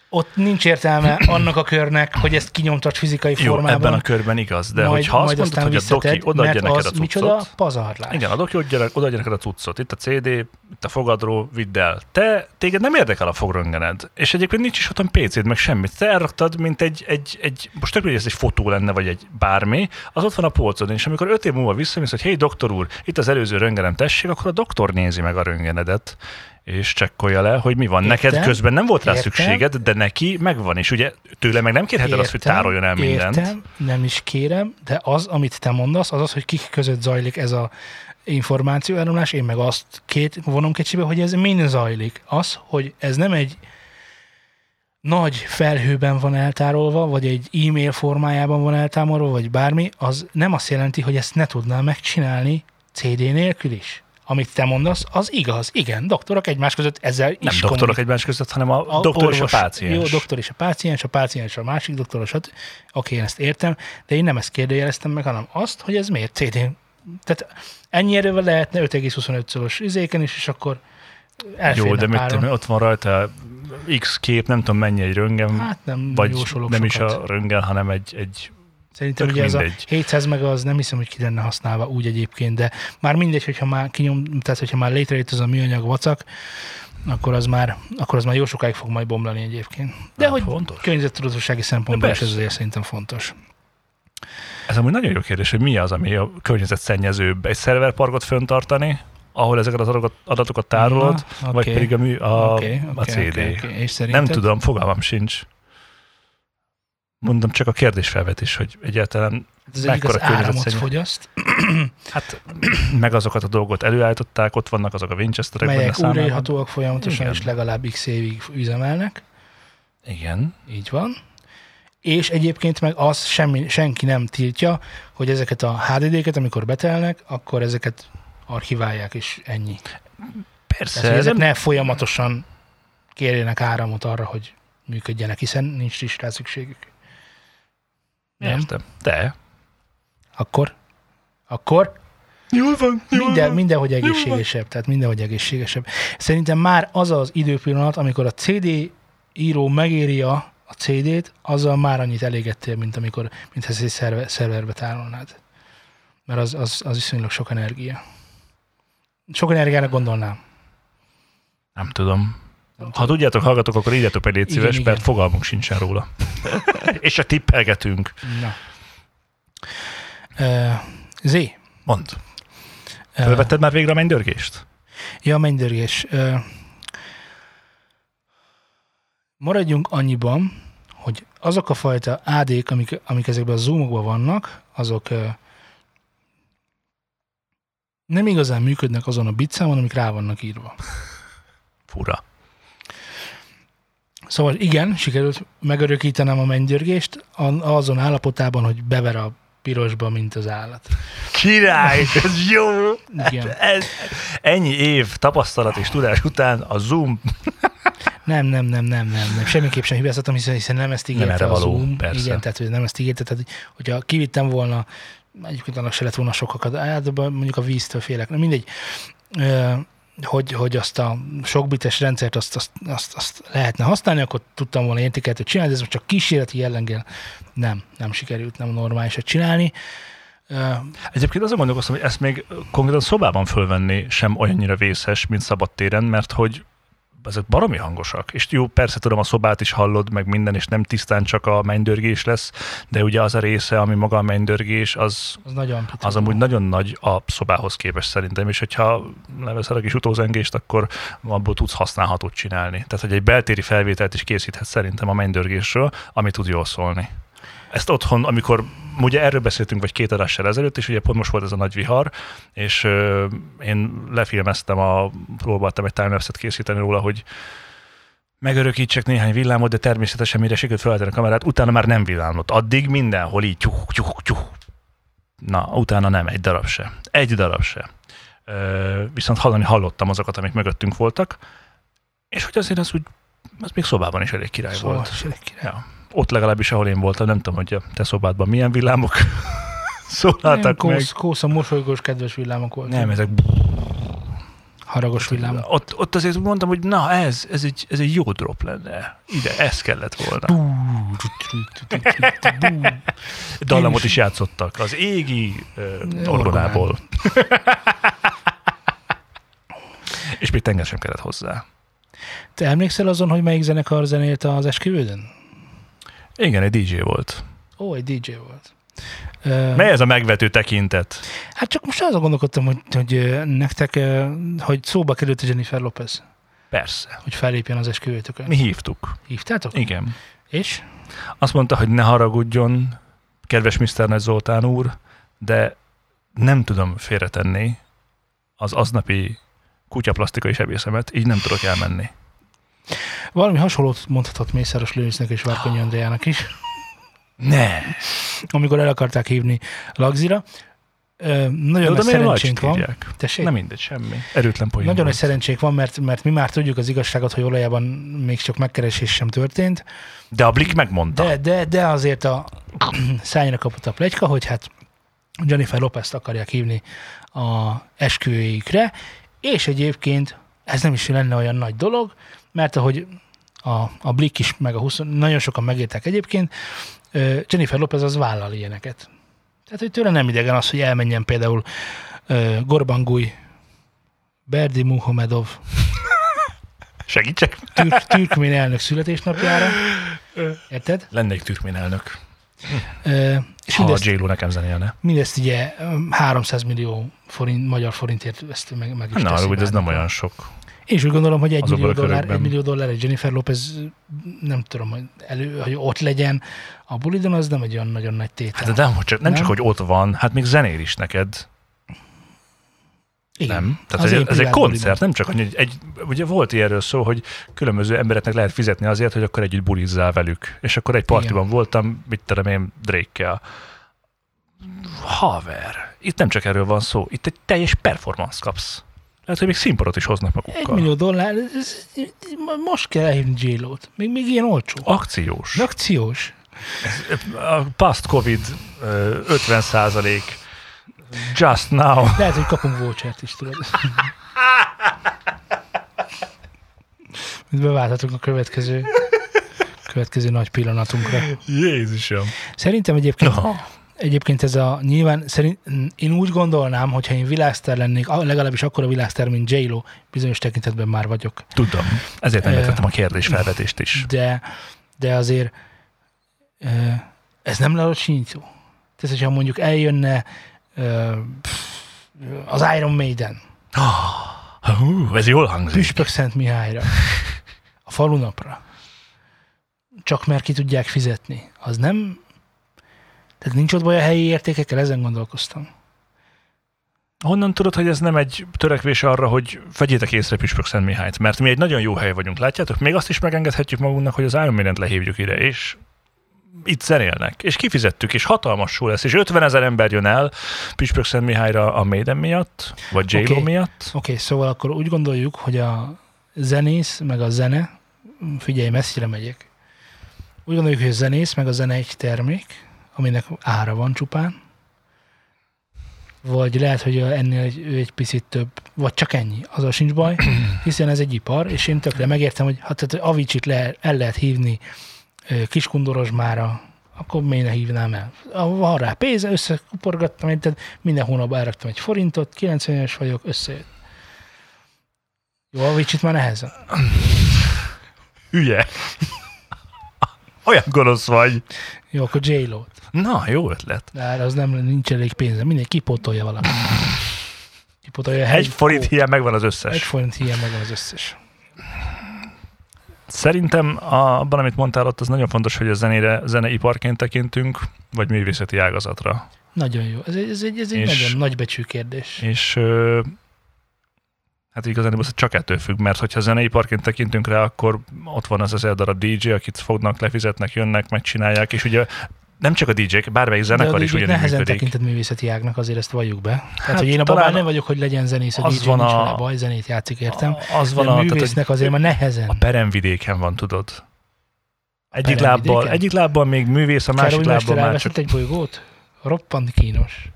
ott nincs értelme annak a körnek, hogy ezt kinyomtat fizikai Jó, formában. ebben a körben igaz, de majd, hogyha azt mondod, hogy a doki odaadja neked a micsoda cuccot, pazarlás. igen, a doki odaadja, odaadja neked a cuccot, itt a CD, itt a fogadró, vidd el. Te, téged nem érdekel a fogröngened, és egyébként nincs is otthon PC-d, meg semmit. Te elraktad, mint egy, egy, egy most tök, hogy ez egy fotó lenne, vagy egy bármi, az ott van a polcodon, és amikor öt év múlva visszamész, hogy hé, doktor úr, itt az előző röngenem tessék, akkor a doktor nézi meg a röngenedet, és csekkolja le, hogy mi van. Értem, Neked közben nem volt rá értem. szükséged, de neki megvan, és ugye tőle meg nem kérheted azt, hogy Értem, tároljon el mindent. Értem, nem is kérem, de az, amit te mondasz, az az, hogy kik között zajlik ez a információ elromlás, én meg azt két, vonom kicsibe, hogy ez mind zajlik. Az, hogy ez nem egy nagy felhőben van eltárolva, vagy egy e-mail formájában van eltámolva, vagy bármi, az nem azt jelenti, hogy ezt ne tudnál megcsinálni CD nélkül is. Amit te mondasz, az igaz. Igen, doktorok egymás között ezzel Nem is doktorok egymás között, hanem a, a doktor és a páciens. Jó, doktor és a páciens, a páciens a másik doktor, stb. Oké, én ezt értem, de én nem ezt kérdőjeleztem meg, hanem azt, hogy ez miért CD. Tehát ennyi erővel lehetne 5,25 szoros izéken is, és akkor elférne Jó, de mit tudom, ott van rajta X kép, nem tudom mennyi egy röntgen, Hát nem vagy nem sokat. is a röntgen, hanem egy, egy Szerintem Tök ugye ez a mindegy. 700 meg az nem hiszem, hogy ki lenne használva úgy egyébként, de már mindegy, hogyha már kinyom, tehát hogyha már létrejött az a műanyag vacak, akkor az már, akkor az már jó sokáig fog majd bomlani egyébként. De Hát hogy fontos. környezettudatossági szempontból is ez azért szerintem fontos. Ez amúgy nagyon jó kérdés, hogy mi az, ami a környezetszennyezőbb. Egy szerverparkot föntartani, ahol ezeket az adatokat, tárolod, Na, vagy oké. pedig a, mű, a, Oké, a oké, CD. oké, oké. És Nem szerinted? tudom, fogalmam sincs. Mondom csak a kérdésfelvetés, hogy egyáltalán, Ez egyik az mekkora áramot környezetszenny- fogyaszt, *clears throat* hát meg azokat a dolgot előállították, ott vannak azok a Winchesterek melyek számában. újraírhatóak folyamatosan, Igen. és legalább x évig üzemelnek. Igen. Így van. És egyébként meg az semmi, senki nem tiltja, hogy ezeket a HDD-ket, amikor betelnek, akkor ezeket archiválják, és ennyi. Persze, Tehát, ezek nem, ne folyamatosan kérjenek áramot arra, hogy működjenek, hiszen nincs is rá szükségük. Nem? értem. De. Akkor? Akkor? Jól van, Minden, mindenhogy egészségesebb, tehát mindenhogy egészségesebb. Szerintem már az az időpillanat, amikor a CD író megírja a CD-t, azzal már annyit elégettél, mint amikor, mint ha ezt egy szerver, szerverbe tárolnád. Mert az, az, az viszonylag sok energia. Sok energiának gondolnám. Nem tudom. Ha tudjátok, hallgatok, akkor írjatok egy légy Igen, szíves, igen. mert fogalmunk sincsen róla. *laughs* És se tippelgetünk. Na. Uh, Zé. Mondd. Uh, Fölvetted már végre a mennydörgést? Ja, a mennydörgés. Ö, Maradjunk annyiban, hogy azok a fajta AD-k, amik, amik ezekben a zoomokban vannak, azok ö, nem igazán működnek azon a bitszámon, amik rá vannak írva. Fura. Szóval igen, sikerült megörökítenem a mennydörgést azon állapotában, hogy bever a pirosba, mint az állat. Király, ez jó! Igen. Ez, ennyi év tapasztalat és tudás után a Zoom Nem, nem, nem, nem, nem, nem. Semmiképp sem hibáztatom, hiszen, hiszen nem ezt ígérte erre a való, Zoom. persze. Igen, tehát hogy nem ezt ígérte, tehát hogyha kivittem volna, egyébként annak se lett volna sokakat, általában mondjuk a víztől félek, na mindegy, hogy, hogy azt a sokbites rendszert azt, azt, azt, azt, lehetne használni, akkor tudtam volna értékeltet csinálni, de ez csak kísérleti jelleggel nem, nem sikerült, nem normálisat csinálni. Egyébként azon gondolkoztam, hogy ezt még konkrétan szobában fölvenni sem olyannyira vészes, mint szabadtéren, mert hogy ezek baromi hangosak. És jó, persze tudom, a szobát is hallod, meg minden, és nem tisztán csak a mennydörgés lesz, de ugye az a része, ami maga a mennydörgés, az, az nagyon pici. az amúgy nagyon nagy a szobához képest szerintem, és hogyha leveszel a kis utózengést, akkor abból tudsz használhatót csinálni. Tehát, hogy egy beltéri felvételt is készíthet szerintem a mennydörgésről, ami tud jól szólni. Ezt otthon, amikor, ugye erről beszéltünk vagy két adással ezelőtt, és ugye pont most volt ez a nagy vihar, és ö, én lefilmeztem, a, próbáltam egy timelapse-et készíteni róla, hogy megörökítsek néhány villámot, de természetesen mire sikerült feltenni a kamerát, utána már nem villámlott. Addig mindenhol így tyuh, tyuh, tyuh. Na, utána nem, egy darab se. Egy darab se. Ö, viszont hallani hallottam azokat, amik mögöttünk voltak, és hogy azért az úgy, az még szobában is elég király Szóval, volt. és elég király. Ja. Ott legalábbis, ahol én voltam, nem tudom, hogy a te szobádban milyen villámok *laughs* Nem, szólaltak meg. kósz, kósza, mosolygós, kedves villámok voltak. Nem, ezek Haragos villámok. ott, ott azért mondtam, hogy na ez, ez egy, ez egy jó drop lenne. Ide, ez kellett volna. Dallamot is játszottak. Az égi uh, orgonából. *laughs* És még tenger sem kellett hozzá. Te emlékszel azon, hogy melyik zenekar zenélt az esküvődön? Igen, egy DJ volt. Ó, egy DJ volt. Mely ez a megvető tekintet? hát csak most azon gondolkodtam, hogy, hogy nektek, hogy szóba került a Jennifer Lopez, Persze. hogy fellépjen az esküvőtökön. Mi hívtuk. Hívtátok? Igen. És? Azt mondta, hogy ne haragudjon, kedves Mr. Nagy Zoltán úr, de nem tudom félretenni az aznapi kutyaplasztikai sebészemet, így nem tudok elmenni. Valami hasonlót mondhatott Mészáros Lőrincnek és Várkonyi Andréjának is, Ne! amikor el akarták hívni Lagzira. Ö, nagyon nagy szerencsénk van. Tessék? Nem mindegy, semmi. Erőtlen poén Nagyon nagy szerencsénk van, mert, mert mi már tudjuk az igazságot, hogy valójában még csak megkeresés sem történt, De a Blik megmondta. de, de, de azért a *clears throat* szányra kapott a plegyka, hogy hát Jennifer Lopez-t akarják hívni a esküvőjükre, és egyébként ez nem is lenne olyan nagy dolog, mert ahogy a, a Blick is, meg a 20, nagyon sokan megértek egyébként, Jennifer Lopez az vállal ilyeneket. Tehát, hogy tőle nem idegen az, hogy elmenjen például ö, Gorbangui, Berdi Muhamedov, *laughs* Segítsek? türk, türkmén elnök születésnapjára. Érted? Lennék türkmén elnök. Ö, és Ha a mindezt, j nekem zenélne. mindezt ugye ö, 300 millió forint, magyar forintért ezt meg, meg is Na, úgy ez nem olyan sok. Én is úgy gondolom, hogy egy millió, dollár, egy millió dollár egy Jennifer Lopez, nem tudom, hogy, elő, hogy ott legyen a bulidon, az nem egy olyan nagyon nagy tétel. Hát de nem, hogy csak, nem, Nem? csak, hogy ott van, hát még zenél is neked. Igen. Nem? Tehát ez, én ez egy koncert, nem csak annyi, egy, egy, ugye volt ilyenről szó, hogy különböző embereknek lehet fizetni azért, hogy akkor együtt bulizzál velük. És akkor egy partiban Igen. voltam, mit tudom én, Drake-kel. Haver, itt nem csak erről van szó, itt egy teljes performance kapsz. Lehet, hogy még színpadot is hoznak Egy magukkal. millió dollár, ez, most kell elhívni j Még, még ilyen olcsó. Akciós. Akciós. A past Covid ö, 50 százalék. Just now. Lehet, hogy kapunk vouchert is, tudod. Mint beválthatunk a következő, következő nagy pillanatunkra. Jézusom. Szerintem egyébként, No. Egyébként ez a nyilván, szerint, én úgy gondolnám, hogyha én világsztár lennék, legalábbis akkor a világsztár, mint j bizonyos tekintetben már vagyok. Tudom. Ezért nem értettem a kérdésfelvetést is. De, de azért ez nem lelacsonyító. Tehát, hogyha mondjuk eljönne az Iron Maiden, Hú, ez jól hangzik. Püspök Szent Mihályra, a falunapra, csak mert ki tudják fizetni, az nem... Tehát nincs ott baj a helyi értékekkel, ezen gondolkoztam. Honnan tudod, hogy ez nem egy törekvés arra, hogy vegyétek észre Püspök Szent Mihályt? Mert mi egy nagyon jó hely vagyunk, látjátok? Még azt is megengedhetjük magunknak, hogy az Iron Maiden-t lehívjuk ide, és itt zenélnek, és kifizettük, és hatalmas show lesz, és 50 ezer ember jön el Püspök Szent Mihályra a Maiden miatt, vagy j Oké. miatt. Oké, okay, szóval akkor úgy gondoljuk, hogy a zenész, meg a zene, figyelj, messzire megyek. Úgy gondoljuk, hogy a zenész, meg a zene egy termék, aminek ára van csupán, vagy lehet, hogy ennél egy, ő egy picit több, vagy csak ennyi, azzal sincs baj, *clears throat* hiszen ez egy ipar, és én tökre megértem, hogy ha tehát Avicsit le, el lehet hívni Kiskundorozsmára, akkor miért ne hívnám el? Van rá pénz, összekuporgattam, tehát minden hónapban elraktam egy forintot, 90 éves vagyok, összejött. Jó, Avicsit már nehezen. Hülye. Olyan gonosz vagy. Jó, akkor j -Lo-t. Na, jó ötlet. De hát az nem, nincs elég pénze. Mindenki kipótolja valamit. Kipótolja a Egy forint hiány megvan az Egy összes. forint hiány megvan az összes. Szerintem a, abban, amit mondtál ott, az nagyon fontos, hogy a zenére zeneiparként tekintünk, vagy művészeti ágazatra. Nagyon jó. Ez egy, ez egy, ez egy És- nagyon nagybecsű kérdés. És ö, hát igazán csak ettől függ, mert hogyha zeneiparként tekintünk rá, akkor ott van az ezer darab DJ, akit fognak, lefizetnek, jönnek, megcsinálják, és ugye nem csak a DJ-k, bármelyik zenekar is ugyanígy nehezen működik. tekintett művészeti ágnak, azért ezt valljuk be. Tehát, Hát hogy én a babán nem vagyok, hogy legyen zenész, a DJ van nincs a- vele baj, zenét játszik, értem. Az van a a, művésznek azért már nehezen. a peremvidéken van, tudod. Egyik lábbal, egyik lábbal még művész, a másik Károly lábbal már csak... egy bolygót? Roppant kínos.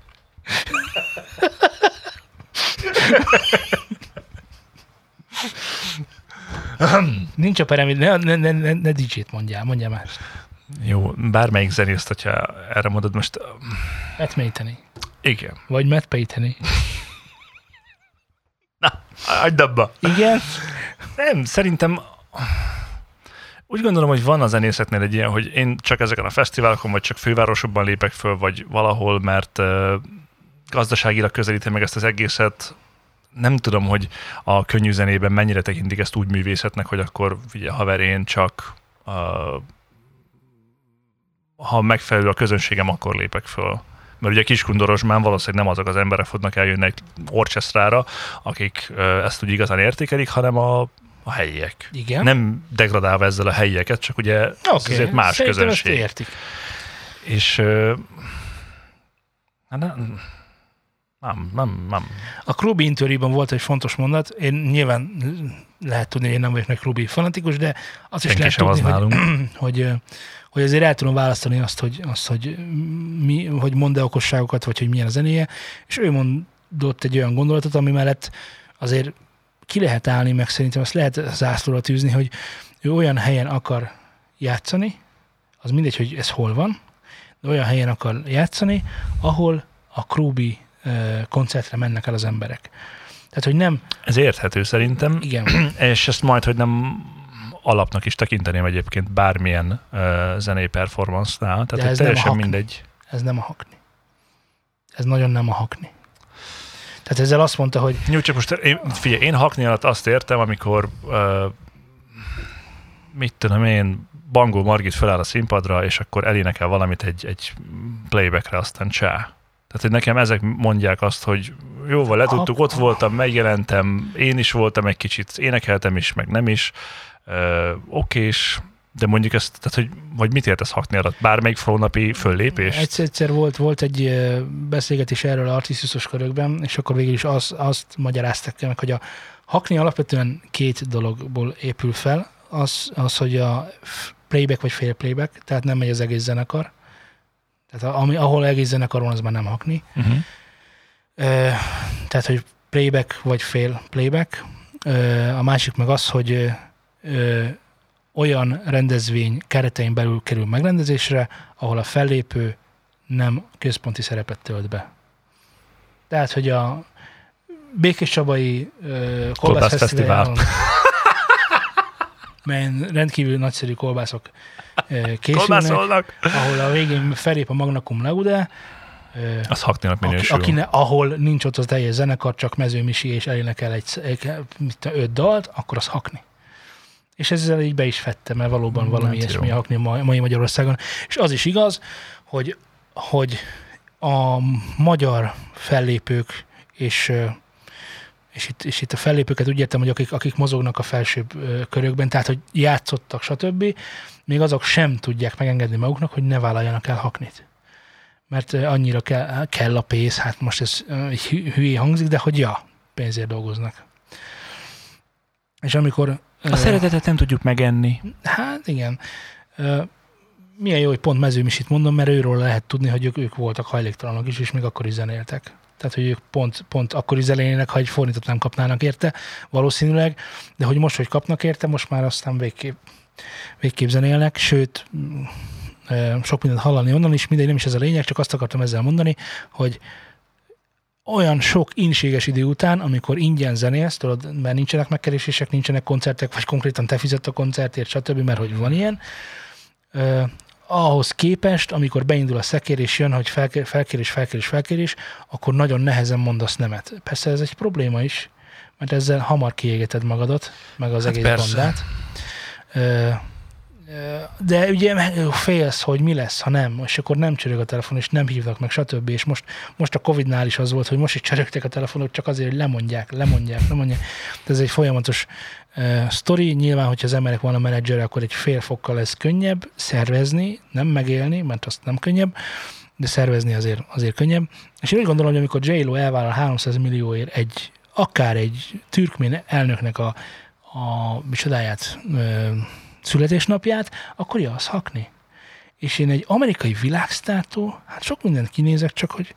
*laughs* Nincs a perem, ne, ne, ne, ne, ne DJ-t mondjál, mondjál más. Jó, bármelyik zenészt, hogyha erre mondod most, Matt Mayteni. igen. Vagy Matt Payteni. Na, hagyd abba. Igen? Nem, szerintem úgy gondolom, hogy van a zenészetnél egy ilyen, hogy én csak ezeken a fesztiválokon, vagy csak fővárosokban lépek föl, vagy valahol, mert uh, gazdaságilag közelítem meg ezt az egészet. Nem tudom, hogy a könnyű zenében mennyire tekintik ezt úgy művészetnek, hogy akkor ugye haver én csak uh, ha megfelelő a közönségem, akkor lépek föl. Mert ugye Kiskundorosmán valószínűleg nem azok az emberek fognak eljönni egy orchestrára, akik uh, ezt úgy igazán értékelik, hanem a, a helyiek. Igen. Nem degradálva ezzel a helyieket, csak ugye ez Oké, azért más szerintem közönség. értik. És hát nem, nem, nem, nem. A klubi interjúban volt egy fontos mondat, én nyilván lehet tudni, hogy én nem vagyok nagy klubi fanatikus, de azt is Senki lehet sem az tudni, hogy, nálunk. *clears throat* hogy, ö, hogy azért el tudom választani azt, hogy, azt, hogy, mi, hogy mond-e okosságokat, vagy hogy milyen a zenéje, és ő mondott egy olyan gondolatot, ami mellett azért ki lehet állni, meg szerintem azt lehet zászlóra tűzni, hogy ő olyan helyen akar játszani, az mindegy, hogy ez hol van, de olyan helyen akar játszani, ahol a Krúbi koncertre mennek el az emberek. Tehát, hogy nem... Ez érthető szerintem. Igen. *clears throat* És ezt majd, hogy nem alapnak is tekinteném egyébként bármilyen uh, zenei performance-nál. Tehát ez teljesen nem mindegy. Ez nem a hakni. Ez nagyon nem a hakni. Tehát ezzel azt mondta, hogy... Jó, csak most én, figyelj, én hakni alatt azt értem, amikor uh, mit tudom én, Bangó Margit feláll a színpadra, és akkor elénekel valamit egy, egy playbackre, aztán csá. Tehát, hogy nekem ezek mondják azt, hogy jóval letudtuk, ott voltam, megjelentem, én is voltam egy kicsit, énekeltem is, meg nem is, uh, okés, de mondjuk ezt, tehát hogy, vagy mit értesz hakni alatt? Bármelyik frónapi föllépés? Egyszer, egyszer volt, volt egy beszélgetés erről artiszusos körökben, és akkor végül is az, azt magyaráztak meg, hogy a hakni alapvetően két dologból épül fel. Az, az hogy a playback vagy fél playback, tehát nem megy az egész zenekar. Tehát ami, ahol egész zenekar van, az már nem hakni. Uh-huh. Tehát, hogy playback vagy fél playback. A másik meg az, hogy olyan rendezvény keretein belül kerül megrendezésre, ahol a fellépő nem központi szerepet tölt be. Tehát, hogy a Békés Csabai uh, Kolbász Fesztiválon, melyen rendkívül nagyszerű kolbászok uh, *laughs* készülnek, ahol a végén felép a Magnakum Laude, uh, az hakninak minősül. Aki, aki ahol nincs ott az teljes zenekar, csak mezőmisi és elénekel egy, egy, egy öt dalt, akkor az hakni és ezzel így be is fette, mert valóban valami hát ilyesmi a hakni mai Magyarországon. És az is igaz, hogy, hogy a magyar fellépők és és itt, és itt a fellépőket úgy értem, hogy akik, akik mozognak a felsőbb körökben, tehát hogy játszottak, stb., még azok sem tudják megengedni maguknak, hogy ne vállaljanak el haknit. Mert annyira kell, kell a pénz, hát most ez hülyé hangzik, de hogy ja, pénzért dolgoznak. És amikor a szeretetet nem tudjuk megenni. Hát igen. Milyen jó, hogy pont mezőmisit mondom, mert őről lehet tudni, hogy ők, ők voltak hajléktalanok is, és még akkor is zenéltek. Tehát, hogy ők pont, pont akkor is zenének, ha egy fordított nem kapnának érte, valószínűleg, de hogy most, hogy kapnak érte, most már aztán végképp, végképp zenélnek, sőt, sok mindent hallani onnan is, mindegy, nem is ez a lényeg, csak azt akartam ezzel mondani, hogy olyan sok inséges idő után, amikor ingyen zenélsz, tudod, mert nincsenek megkeresések, nincsenek koncertek, vagy konkrétan te fizet a koncertért, stb., mert hogy van ilyen, uh, ahhoz képest, amikor beindul a szekér, és jön, hogy felkér, felkérés, felkérés, felkérés, akkor nagyon nehezen mondasz nemet. Persze ez egy probléma is, mert ezzel hamar kiégeted magadat, meg az hát egész persze. bandát. Uh, de ugye félsz, hogy mi lesz, ha nem, és akkor nem csörög a telefon, és nem hívnak meg, stb. És most, most a Covid-nál is az volt, hogy most is csörögtek a telefonok, csak azért, hogy lemondják, lemondják, lemondják. De ez egy folyamatos uh, sztori. Nyilván, hogyha az emberek van a menedzser, akkor egy fél fokkal ez könnyebb szervezni, nem megélni, mert azt nem könnyebb, de szervezni azért, azért könnyebb. És én úgy gondolom, hogy amikor J-Lo elvállal 300 millióért egy, akár egy türkmén elnöknek a, a micsodáját, születésnapját, akkor ja, az hakni. És én egy amerikai világsztártól, hát sok mindent kinézek, csak hogy,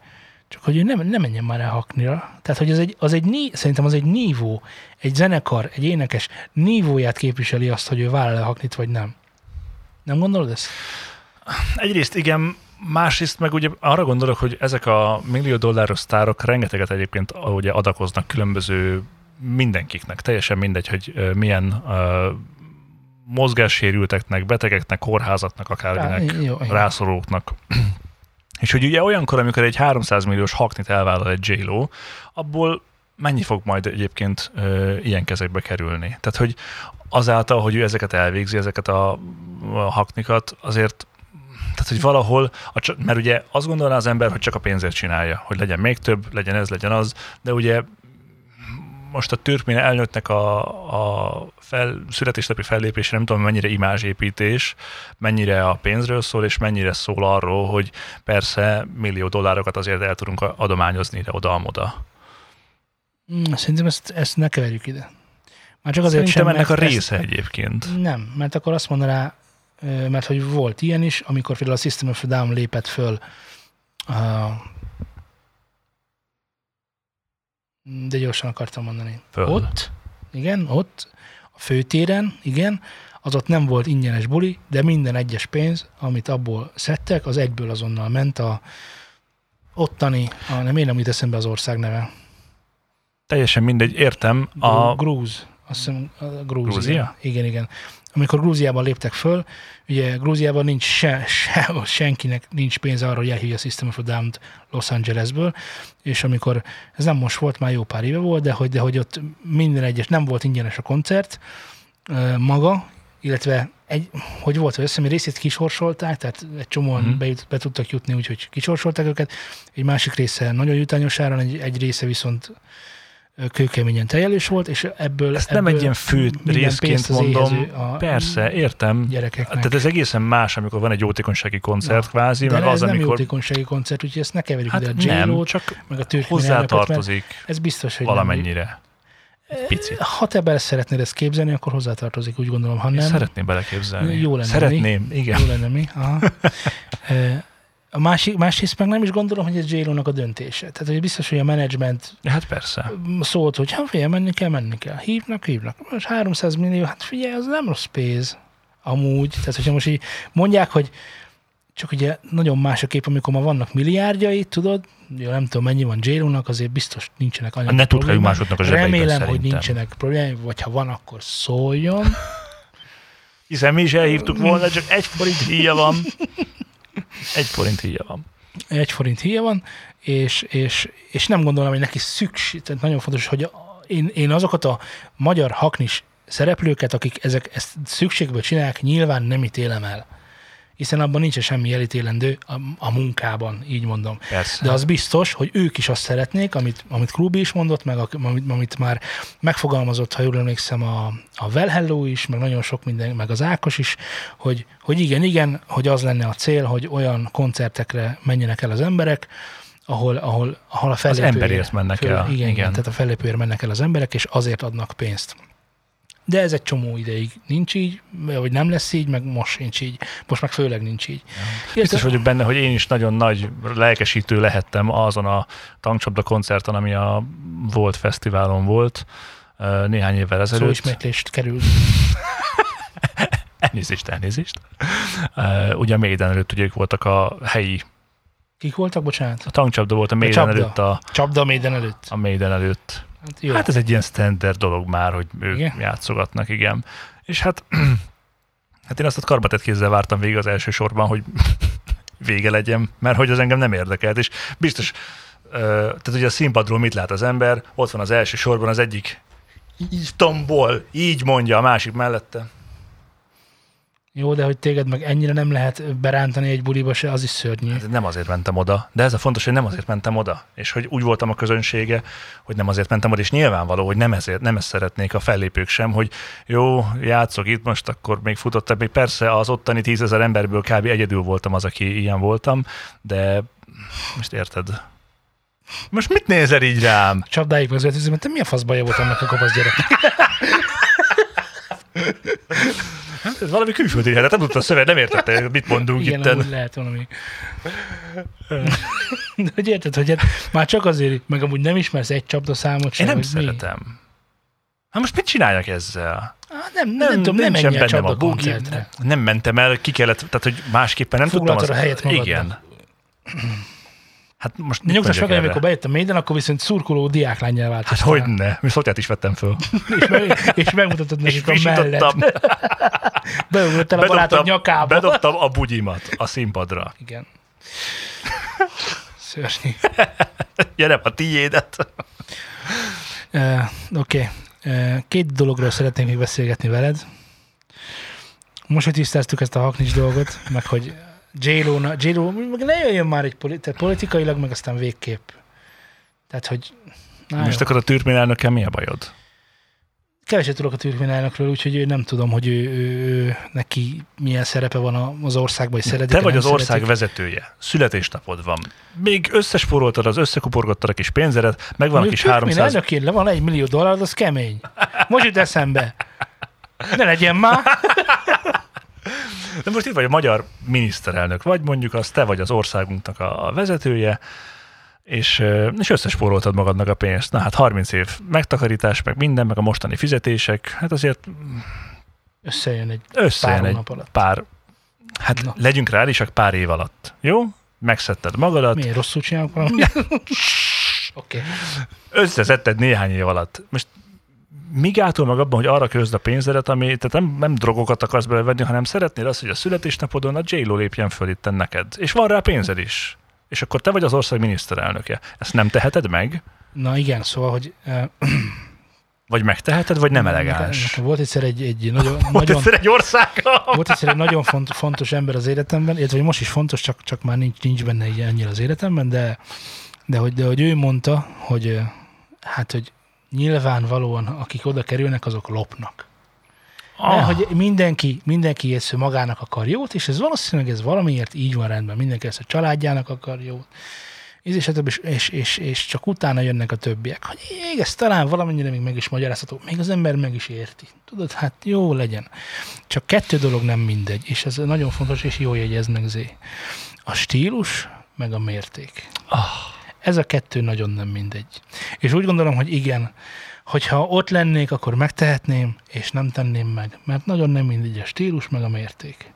csak hogy ő nem, nem menjen már el haknira. Tehát, hogy az egy, az egy, szerintem az egy nívó, egy zenekar, egy énekes nívóját képviseli azt, hogy ő vállal el haknit, vagy nem. Nem gondolod ezt? Egyrészt igen, másrészt meg ugye arra gondolok, hogy ezek a millió dolláros sztárok rengeteget egyébként ugye adakoznak különböző mindenkiknek, teljesen mindegy, hogy milyen uh, mozgássérülteknek, betegeknek, kórházatnak, akárminek, Rá, rászorulóknak. És hogy ugye olyankor, amikor egy 300 milliós haknit elvállal egy j abból mennyi fog majd egyébként ö, ilyen kezekbe kerülni? Tehát, hogy azáltal, hogy ő ezeket elvégzi, ezeket a, a haknikat, azért tehát, hogy valahol, a, mert ugye azt gondolná az ember, hogy csak a pénzért csinálja, hogy legyen még több, legyen ez, legyen az, de ugye most a türkmén elnöttnek a, a fel, születésnapi fellépése nem tudom mennyire imázsépítés, mennyire a pénzről szól, és mennyire szól arról, hogy persze millió dollárokat azért el tudunk adományozni ide, oda, oda. Hmm, szerintem ezt, ezt ne keverjük ide. Már csak azért Szerintem sem, ennek a része ezt, egyébként. Nem, mert akkor azt mondaná, mert hogy volt ilyen is, amikor például a System of Down lépett föl de gyorsan akartam mondani. Föl. Ott igen, ott, a főtéren, igen, az ott nem volt ingyenes buli, de minden egyes pénz, amit abból szedtek, az egyből azonnal ment a ottani, a, nem én nem jut eszembe az ország neve. Teljesen mindegy, értem. A... A, Grúz. Azt hiszem, a Grúzia. Grúzia? Igen, igen. Amikor Grúziában léptek föl, ugye Grúziában nincs se, se, senkinek nincs pénze arra, hogy elhívja a System of a Down-t Los Angelesből, és amikor, ez nem most volt, már jó pár éve volt, de hogy, de hogy ott minden egyes, nem volt ingyenes a koncert maga, illetve egy, hogy volt, hogy azt hiszem, részét kisorsolták, tehát egy csomóan uh-huh. be, be tudtak jutni, úgyhogy kisorsolták őket. Egy másik része nagyon jutányos áron, egy, egy része viszont kőkeményen tejelős volt, és ebből... ezt nem ebből egy ilyen fő részként mondom. Persze, értem. gyerekeknek. Tehát ez egészen más, amikor van egy jótékonysági koncert Na, kvázi, meg ez az, nem amikor... jótékonysági koncert, úgyhogy ezt ne keverjük Hát ide a nem, csak meg a mert hozzátartozik Ez biztos, hogy nem. valamennyire. Egy picit. Ha te bele szeretnéd ezt képzelni, akkor hozzátartozik, úgy gondolom, ha Én nem. szeretném beleképzelni. Jó lenne, Szeretném, igen. Jó lenne mi. Aha. *laughs* A másik, másrészt meg nem is gondolom, hogy ez j a döntése. Tehát, hogy biztos, hogy a menedzsment Hát persze. szólt, hogy ha figyelj, menni kell, menni kell. Hívnak, hívnak. Most 300 millió, hát figyelj, az nem rossz pénz. Amúgy. Tehát, hogyha most így mondják, hogy csak ugye nagyon más a kép, amikor ma vannak milliárdjai, tudod, jó, nem tudom, mennyi van j azért biztos nincsenek anyagi Ne tudkáljuk problémák. másoknak a zsebeiben Remélem, hogy szerintem. nincsenek problémái, vagy ha van, akkor szóljon. *laughs* Hiszen mi is elhívtuk volna, csak egy forint híja van. *laughs* Egy forint híja van. egy forint híja van, és, és, és nem gondolom, hogy neki szükség, tehát nagyon fontos, hogy én, én azokat a magyar haknis szereplőket, akik ezek, ezt szükségből csinálják, nyilván nem ítélem el. Hiszen abban nincs semmi elítélendő a, a munkában, így mondom. Persze. De az biztos, hogy ők is azt szeretnék, amit, amit Klubi is mondott, meg a- amit, amit már megfogalmazott, ha jól emlékszem, a, a Well Hello is, meg nagyon sok minden, meg az Ákos is, hogy, hogy igen, igen, hogy az lenne a cél, hogy olyan koncertekre menjenek el az emberek, ahol, ahol, ahol a fellépőért, emberért mennek el, Igen, igen, igen. tehát a fellépőért mennek el az emberek, és azért adnak pénzt. De ez egy csomó ideig nincs így, vagy nem lesz így, meg most sincs így. Most meg főleg nincs így. Biztos vagyok benne, hogy én is nagyon nagy lelkesítő lehettem azon a tankcsapda koncerten, ami a Volt Fesztiválon volt néhány évvel ezelőtt. Szóismétlést kerül. *laughs* Elnézést, elnézést. Ugye a Maiden előtt ugye ők voltak a helyi, Kik voltak, bocsánat? a tankcsapda volt a Maiden előtt a, Csapda a Maiden előtt. a Maiden előtt. Hát jó. Hát ez egy ilyen standard dolog már, hogy ők Igen? játszogatnak, igen. És hát, *clears throat* hát én azt a karbatett kézzel vártam végig az első sorban, hogy *laughs* vége legyen, mert hogy az engem nem érdekelt, és biztos, tehát ugye a színpadról mit lát az ember, ott van az első sorban az egyik így tombol, így mondja a másik mellette. Jó, de hogy téged meg ennyire nem lehet berántani egy buliba se, az is szörnyű. Hát nem azért mentem oda, de ez a fontos, hogy nem azért mentem oda, és hogy úgy voltam a közönsége, hogy nem azért mentem oda, és nyilvánvaló, hogy nem ezért, nem ezt szeretnék a fellépők sem, hogy jó, játszok itt most, akkor még futottak, még persze az ottani tízezer emberből kb. egyedül voltam az, aki ilyen voltam, de most érted. Most mit nézel így rám? Csapdáig ötöző, mert te mi a faszbaja volt annak a kopasz gyerek? *laughs* Ez valami külföldi hát nem tudta a szöveg, nem értette, mit mondunk Igen, itten. amúgy lehet valami. De hogy érted, hogy hát már csak azért, meg amúgy nem ismersz egy csapdaszámot sem, Én nem hogy mi? szeretem. Hát most mit csináljak ezzel? Ah, nem, nem, nem, tudom, nem nincsen menj bennem csapda bugi. koncertre. Nem mentem el, ki kellett, tehát hogy másképpen nem tudtam. Foglaltad a helyet magadnak. Igen. Hát most Nyugtass meg, amikor erre? bejött a Maiden, akkor viszont szurkoló diáklányjal Hát változtál. hogy ne, mi szotját is vettem föl. És, meg, és megmutatod *laughs* nekik a mellett. *laughs* Beugrottál a barátod nyakába. bedobtam a bugyimat a színpadra. Igen. *laughs* Szörnyű. Gyere a tiédet. Uh, Oké. Okay. Uh, két dologról szeretnék még beszélgetni veled. Most, hogy tisztáztuk ezt a haknis dolgot, meg hogy J-Lo, J-Lo meg ne jöjjön már egy politi- politikailag, meg aztán végképp. Tehát, hogy na, Most jó. akkor a türkmén elnökkel mi a bajod? keveset tudok a türkménelnökről, úgyhogy ő nem tudom, hogy ő, ő, ő, neki milyen szerepe van az országban, hogy szeretik Te vagy az ország szeretik. vezetője. Születésnapod van. Még összesporoltad az, összekuporgattad a kis pénzeret, megvan a kis 300... elnökén le van egy millió dollár, az kemény. Most jut eszembe. Ne legyen már. *laughs* De most itt vagy a magyar miniszterelnök, vagy mondjuk az te vagy az országunknak a vezetője, és, és összespóroltad magadnak a pénzt. Na hát 30 év megtakarítás, meg minden, meg a mostani fizetések, hát azért Összejön egy összejön pár egy hónap alatt. pár, hát Na. legyünk reálisak pár év alatt. Jó? Megszedted magadat, Miért rosszul csinálok valamit? *laughs* Oké. Okay. összeszedted néhány év alatt. Most mi gátol meg abban, hogy arra közd a pénzedet, ami, tehát nem, nem drogokat akarsz belevenni, hanem szeretnél azt, hogy a születésnapodon a j lépjen föl itt neked. És van rá pénzed is. És akkor te vagy az ország miniszterelnöke. Ezt nem teheted meg? Na igen, szóval, hogy uh, *clears throat* Vagy megteheted, vagy nem elegáns? Nekem volt egyszer egy, egy *laughs* nagyon, Volt nagyon, egyszer egy országa? volt egyszer egy nagyon font, fontos ember az életemben, illetve most is fontos, csak, csak már nincs, nincs benne így annyira az életemben, de, de, hogy, de hogy ő mondta, hogy hát, hogy nyilvánvalóan, akik oda kerülnek, azok lopnak. Ah. Ah, hogy mindenki, mindenki ezt magának akar jót, és ez valószínűleg ez valamiért így van rendben. Mindenki ezt a családjának akar jót, és, és, és, és, és, csak utána jönnek a többiek. Hogy még ez talán valamennyire még meg is magyarázható, még az ember meg is érti. Tudod, hát jó legyen. Csak kettő dolog nem mindegy, és ez nagyon fontos, és jó jegyezni meg Zé. A stílus, meg a mérték. Ah. Ez a kettő nagyon nem mindegy. És úgy gondolom, hogy igen, hogyha ott lennék, akkor megtehetném, és nem tenném meg. Mert nagyon nem mindegy a stílus, meg a mérték.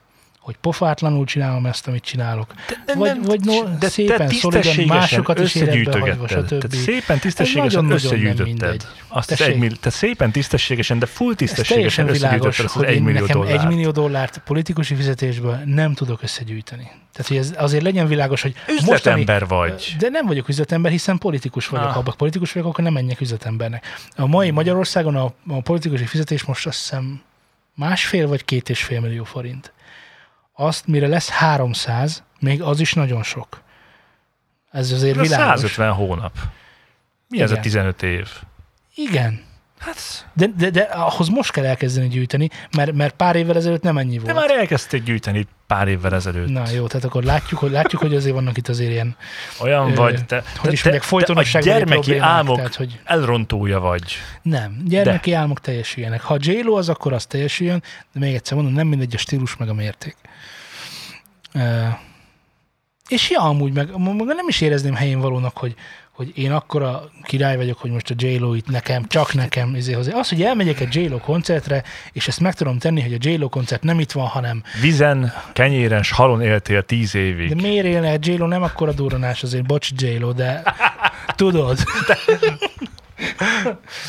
Hogy pofátlanul csinálom ezt, amit csinálok. de vagy, nem- vagy no, de szépen, szolidan, másokat is életbe hagyva, stb. Tehát szépen tisztességesen nem összegyűjtötted. Azt az egy millió, te szépen tisztességesen, de full tisztességesen teljesen világos, összegyűjtötted azt az hogy egy millió nekem dollárt. egy millió dollárt politikusi fizetésből nem tudok összegyűjteni. Tehát, hogy ez azért legyen világos, hogy Üzletember vagy. De nem vagyok üzletember, hiszen politikus vagyok. Ah. Ha politikus vagyok, akkor nem menjek üzletembernek. A mai Magyarországon a, a politikusi fizetés most azt hiszem másfél vagy két és fél millió forint. Azt, mire lesz 300, még az is nagyon sok. Ez azért Ez világos. 150 hónap. Mi ez a Igen. 15 év? Igen. Hát, De, de, de ahhoz most kell elkezdeni gyűjteni, mert, mert pár évvel ezelőtt nem ennyi de volt. már elkezdték gyűjteni pár évvel ezelőtt. Na jó, tehát akkor látjuk, hogy, látjuk, hogy azért vannak itt azért ilyen, Olyan Ö, vagy, te, hogy is te, mondják, te a gyermeki álmok tehát, hogy elrontója vagy. nem, gyermeki álmok teljesüljenek. Ha j az, akkor az teljesüljön, de még egyszer mondom, nem mindegy a stílus meg a mérték. Uh, és ja, amúgy meg, meg nem is érezném helyén valónak, hogy, hogy én akkora király vagyok, hogy most a j itt nekem, csak nekem. Izé, hozzá. az, hogy elmegyek egy j koncertre, és ezt meg tudom tenni, hogy a j koncert nem itt van, hanem Vizen, kenyéren, halon éltél tíz évig. De miért élne egy j nem akkora durranás azért, bocs j de tudod.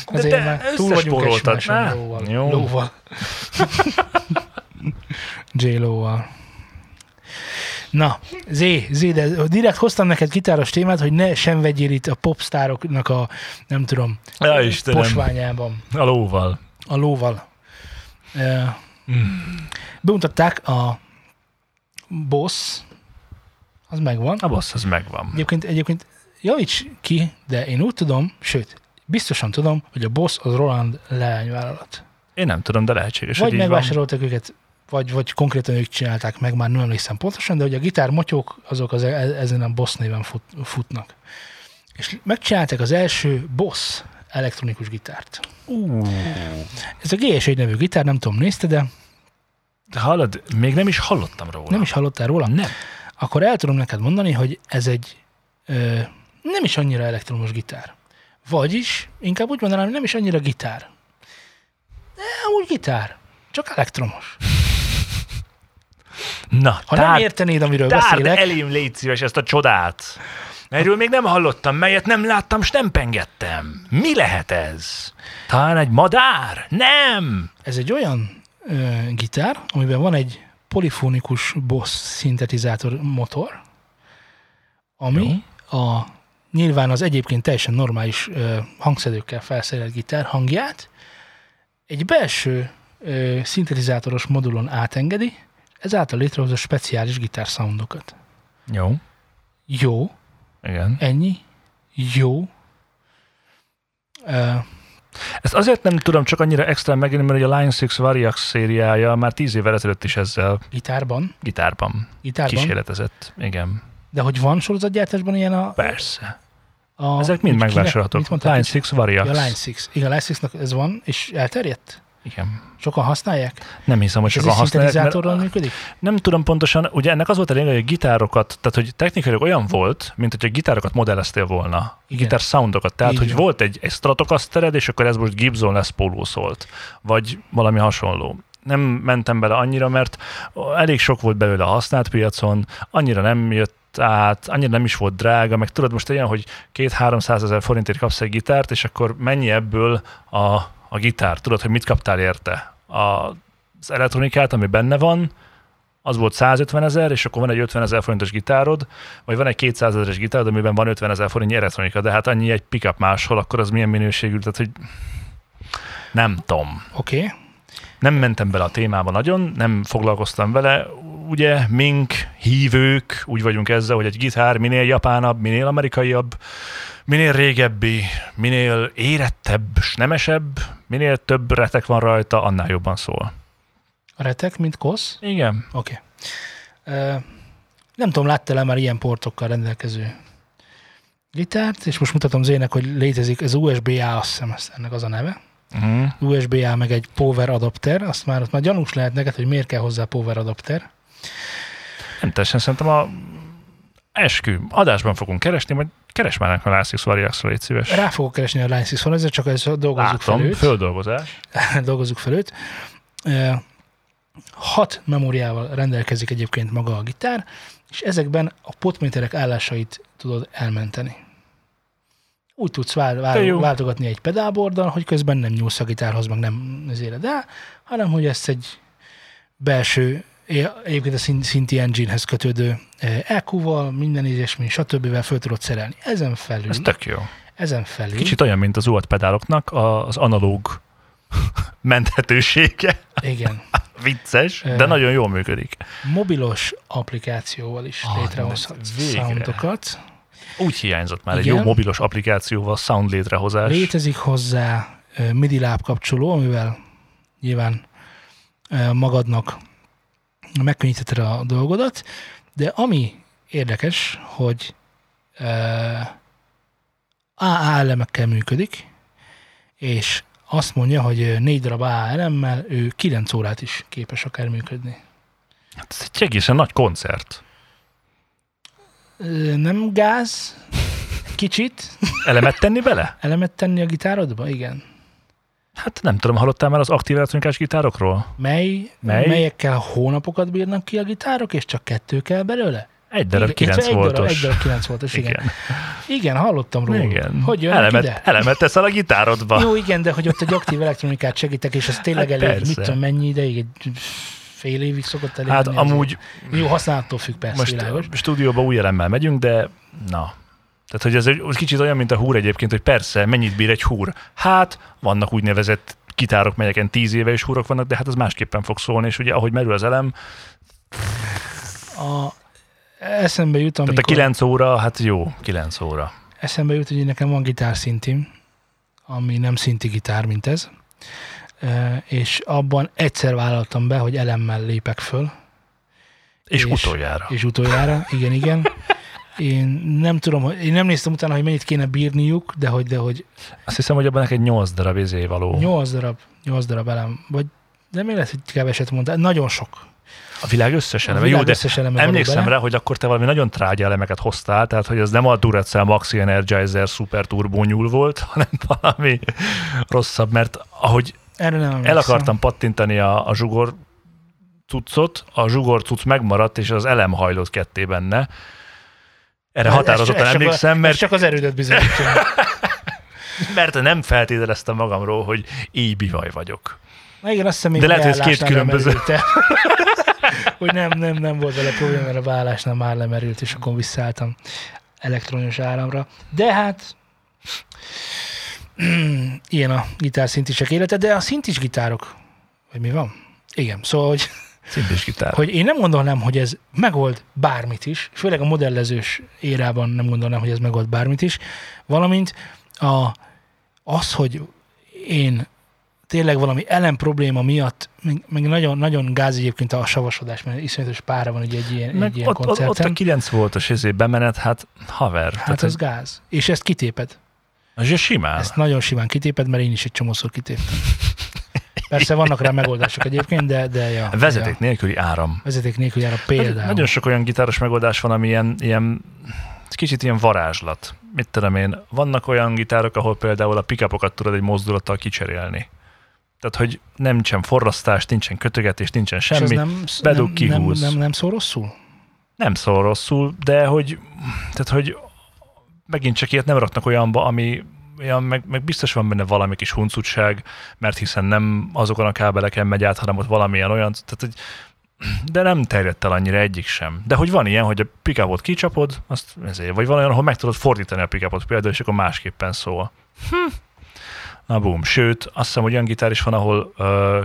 Azért te már túl vagyunk ne? lóval. Jó. Lóval. *laughs* j Na, Zé, Zé, de direkt hoztam neked gitáros témát, hogy ne sem vegyél itt a popstároknak a, nem tudom, Ja, Istenem. posványában, A lóval. a lóval. Uh, Hmm. bemutatták a Boss, az megvan. A boss az megvan. Egyébként, egyébként javíts ki, de én úgy tudom, sőt, biztosan tudom, hogy a Boss az Roland leányvállalat. Én nem tudom, de lehetséges, Vagy hogy megvásároltak őket, vagy, vagy konkrétan ők csinálták meg, már nem emlékszem pontosan, de hogy a gitármotyók azok az, e- ezen a Boss néven fut, futnak. És megcsinálták az első Boss elektronikus gitárt. Ú, Ez a GS1 nevű gitár, nem tudom, nézte, de de hallod, még nem is hallottam róla. nem is hallottál róla? Nem. akkor el tudom neked mondani, hogy ez egy ö, nem is annyira elektromos gitár. Vagyis, inkább úgy mondanám, nem is annyira gitár. De úgy gitár, csak elektromos. Na, Ha tár, nem értenéd, amiről tárd beszélek, elém, légy szíves ezt a csodát. Erről még nem hallottam, melyet nem láttam, s nem pengettem. Mi lehet ez? Talán egy madár? Nem! ez egy olyan ö, gitár, amiben van egy polifonikus Boss szintetizátor motor, ami a nyilván az egyébként teljesen normális ö, hangszedőkkel felszerelt gitár hangját egy belső ö, szintetizátoros modulon átengedi, ezáltal létrehoz a speciális gitár soundokat. Jó, Jó, igen. ennyi, jó. Ö, Ezt azért nem tudom csak annyira extra megélni, mert a Line 6 Variax szériája már tíz évvel ezelőtt is ezzel gitárban, gitárban gitárban, kísérletezett. Igen, de hogy van sorozatgyártásban ilyen a... persze. a Ezek mind megvásárolhatók. Line 6 Variax. Ja, Line 6. Igen, Line 6 ez van, és elterjedt? Igen. Sokan használják? Nem hiszem, hogy Ez sokan használják, mert működik? nem tudom pontosan, ugye ennek az volt a lényeg, hogy a gitárokat, tehát hogy technikailag olyan volt, mint hogy a gitárokat modelleztél volna. Igen. Gitár soundokat. Tehát, Így hogy volt egy, egy Stratocastered, és akkor ez most Gibson Les Paul szólt. Vagy valami hasonló. Nem mentem bele annyira, mert elég sok volt belőle a használt piacon, annyira nem jött át, annyira nem is volt drága, meg tudod most olyan, hogy két-háromszáz ezer forintért kapsz egy gitárt, és akkor mennyi ebből a, a gitár? Tudod, hogy mit kaptál érte? A, az elektronikát, ami benne van, az volt 150 ezer, és akkor van egy 50 ezer forintos gitárod, vagy van egy 200 ezeres gitárod, amiben van 50 ezer forintnyi elektronika, de hát annyi egy pickup máshol, akkor az milyen minőségű, tehát hogy nem tudom. Oké. Okay. Nem mentem bele a témába nagyon, nem foglalkoztam vele. Ugye mink, hívők, úgy vagyunk ezzel, hogy egy gitár minél japánabb, minél amerikaiabb, minél régebbi, minél érettebb, s nemesebb, minél több retek van rajta, annál jobban szól. A retek, mint kosz? Igen. Oké. Okay. Nem tudom, láttál-e már ilyen portokkal rendelkező gitárt, és most mutatom Zének, hogy létezik, ez USB-A, azt hiszem, ezt- ennek az a neve. Uh-huh. USB-A meg egy power adapter, azt már ott már gyanús lehet neked, hogy miért kell hozzá power adapter. Nem teljesen szerintem a eskü adásban fogunk keresni, majd keres már nekem a László Variaxra, légy szíves. Rá fogok keresni a Line 6 van, ezzel csak ezt dolgozzuk fel Látom, őt. földolgozás. *laughs* dolgozzuk fel őt. Ö, Hat memóriával rendelkezik egyébként maga a gitár, és ezekben a potméterek állásait tudod elmenteni. Úgy tudsz vál, vál, váltogatni egy pedálborddal, hogy közben nem nyúlsz a gitárhoz, meg nem éred el, hanem hogy ezt egy belső, egyébként a Synthi Engine-hez kötődő EQ-val, minden ilyesmi, stb. föl tudod szerelni. Ezen felül, Ez tök jó. ezen felül, Kicsit olyan, mint az UAT pedáloknak az analóg *laughs* menthetősége. igen, *laughs* Vicces, de nagyon jól működik. mobilos applikációval is Ah, létrehozhatsz soundokat. Úgy hiányzott már egy Igen. jó mobilos applikációval sound létrehozás. Létezik hozzá ö, MIDI lábkapcsoló, amivel nyilván magadnak megkönnyítheted a dolgodat, de ami érdekes, hogy AA elemekkel működik, és azt mondja, hogy négy darab AA elemmel ő 9 órát is képes akár működni. Hát Ez egy egészen nagy koncert. Nem gáz, kicsit, Elemet tenni bele? elemet tenni a gitárodba? Igen. Hát nem tudom, hallottál már az aktív elektronikás gitárokról? Mely, Mely? melyekkel hónapokat bírnak ki a gitárok, és csak kettő kell belőle? Egy darab Igen, 9 illetve egy darab, voltos. egy darab 9 voltos, igen. igen. Igen. Igen, hallottam róla. Igen. Hogy jönnek elemet, ide? elemet teszel a gitárodba. Jó, igen, de hogy ott egy aktív elektronikát segítek, és az tényleg Hát elég, persze. mit tudom, mennyi ideig, egy fél évig szokott elég Hát lenni azért. amúgy Jó, használattól függ persze, most világos. stúdióba új elemmel megyünk, de na. Tehát, hogy ez egy ez kicsit olyan, mint a húr egyébként, hogy persze, mennyit bír egy húr? Hát, vannak úgynevezett gitárok, melyeken tíz éve is húrok vannak, de hát az másképpen fog szólni, és ugye ahogy merül az elem, A, eszembe jut, tehát amikor, a 9 óra, hát jó, 9 óra. eszembe jut, hogy nekem van gitárszintim, ami nem szinti gitár, mint ez, és abban egyszer vállaltam be, hogy elemmel lépek föl, És, És- utoljára. és utoljára, igen, igen. *laughs* Én nem tudom, hogy- én nem néztem utána, hogy mennyit kéne bírniuk, de hogy, de hogy Azt hiszem, hogy abban neked 8 darab izé való. 8 darab, 8 darab elem, vagy de még lehet, hogy keveset mondtál, nagyon sok. A világ összes eleme. A világ Jó, de összes eleme emlékszem rá, hogy akkor te valami nagyon trágya elemeket hoztál, tehát hogy az nem a Duracell Maxi Energizer Super Turbo nyúl volt, *laughs* hanem valami rosszabb, mert ahogy Erre nem el akartam pattintani a, a zsugor cuccot, a zsugor cucc megmaradt, és az elem hajlott ketté benne. Erre Ez- határozottan ez emlékszem, a, mert, csak az erődet bizonyítja. *laughs* mert nem feltételeztem magamról, hogy így bivaj vagyok. Na igen, azt hiszem De lehet, hogy ez két különböző. *laughs* hogy nem, nem, nem volt vele probléma, mert a beállásnál már lemerült, és akkor visszaálltam elektronikus áramra. De hát *clears throat* ilyen a gitárszintisek élete, de a szintis gitárok, vagy mi van? Igen, szóval, hogy, Szintis gitár. hogy én nem gondolnám, hogy ez megold bármit is, főleg a modellezős érában nem gondolnám, hogy ez megold bármit is, valamint a, az, hogy én tényleg valami elem probléma miatt, meg, nagyon, nagyon gáz egyébként a savasodás, mert iszonyatos pára van ugye egy ilyen, Meg egy ilyen ott, ott, ott koncerten. a 9 voltos izé bemenet, hát haver. hát tehát az gáz. És ezt kitéped. ez simán. Ezt nagyon simán kitéped, mert én is egy csomószor kitéptem. *laughs* Persze vannak rá megoldások egyébként, de, de ja. Vezeték ja. nélküli áram. Vezeték nélkül jár a például. Nagyon sok olyan gitáros megoldás van, ami ilyen, ilyen kicsit ilyen varázslat. Mit tudom én, vannak olyan gitárok, ahol például a pickupokat tudod egy mozdulattal kicserélni. Tehát, hogy nincsen forrasztás, nincsen kötögetés, nincsen És semmi. nem, bedug, nem, kihúz. Nem, nem, nem szól rosszul? Nem szól rosszul, de hogy, tehát, hogy megint csak ilyet nem raknak olyanba, ami olyan, meg, meg biztos van benne valami kis huncutság, mert hiszen nem azokon a kábeleken megy át, hanem ott valamilyen olyan, tehát, hogy de nem terjedt el annyira egyik sem. De hogy van ilyen, hogy a pickupot kicsapod, azt ezért, vagy van olyan, ahol meg tudod fordítani a pickupot például, és akkor másképpen szól. Hm. Na bum. Sőt, azt hiszem, hogy olyan gitár is van, ahol uh,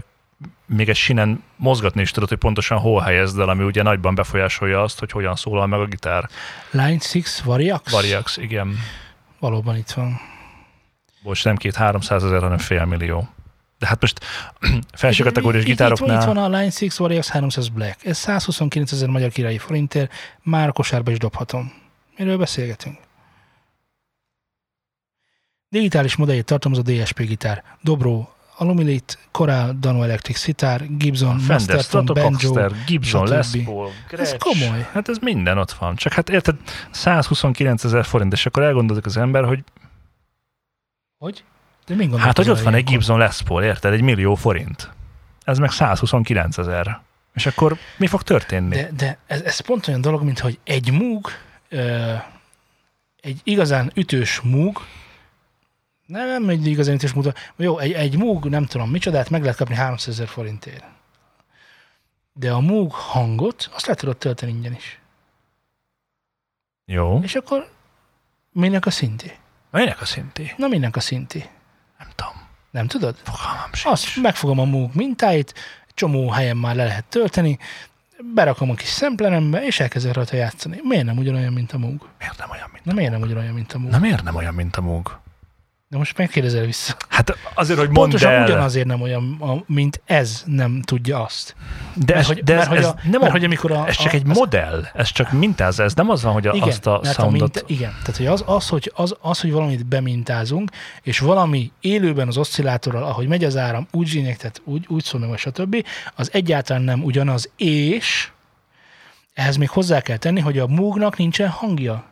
még egy sinen mozgatni is tudod, hogy pontosan hol helyezd el, ami ugye nagyban befolyásolja azt, hogy hogyan szólal meg a gitár. Line 6 Variax? Variax, igen. Valóban itt van. Bocs, nem két 300 ezer, hanem fél millió. De hát most *clears throat* felső kategóriás itt- Itt van, gitároknál... itt van a Line 6 Variax 300 Black. Ez 129 ezer magyar királyi forintért, már kosárba is dobhatom. Miről beszélgetünk? Digitális modelljét tartalmaz a DSP gitár. Dobro, Alumilit, Coral, Dano Electric Sitar, Gibson, Fender, Masterton, Banjo. Gibson. Les Paul, Ez komoly. Hát ez minden ott van. Csak hát érted, 129 ezer forint, és akkor elgondolok az ember, hogy Hogy? De gondolkozol hát, hogy ott van egy? Gibson Les Paul, érted, egy millió forint. Ez meg 129 ezer. És akkor mi fog történni? De, de ez, ez pont olyan dolog, mint hogy egy múg, egy igazán ütős múg, nem, nem egy igazán ütős múg, jó, egy, egy múg, nem tudom micsodát, meg lehet kapni 300 ezer forintért. De a múg hangot, azt le tudod tölteni ingyen is. Jó. És akkor minek a szinti? Minek a szinti? Na minek a szinti? Nem tudom. Nem tudod? Fogalmam sincs. Azt megfogom a múg mintáit, csomó helyen már le lehet tölteni, berakom a kis szemplenembe, és elkezdek rajta játszani. Miért nem ugyanolyan, mint a múg? Miért nem olyan, mint Na miért nem ugyanolyan, mint a múg? Na miért nem olyan, mint a Moog? De most megkérdezel vissza. Hát azért, hogy mondd Pontosan el. ugyanazért nem olyan, a- mint ez nem tudja azt. De, Mert ez, hogy- de ez, mert hogy ez a- nem mert a, hogy amikor a- ez csak a- egy az- modell, ez csak mintáz, ez nem az van, hogy a, Igen, azt a soundot... minta, igen, tehát hogy az, az, hogy, az, az, hogy valamit bemintázunk, és valami élőben az oszcillátorral, ahogy megy az áram, úgy zsínyek, tehát úgy, úgy szól meg, vagy stb., az egyáltalán nem ugyanaz, és ehhez még hozzá kell tenni, hogy a múgnak nincsen hangja.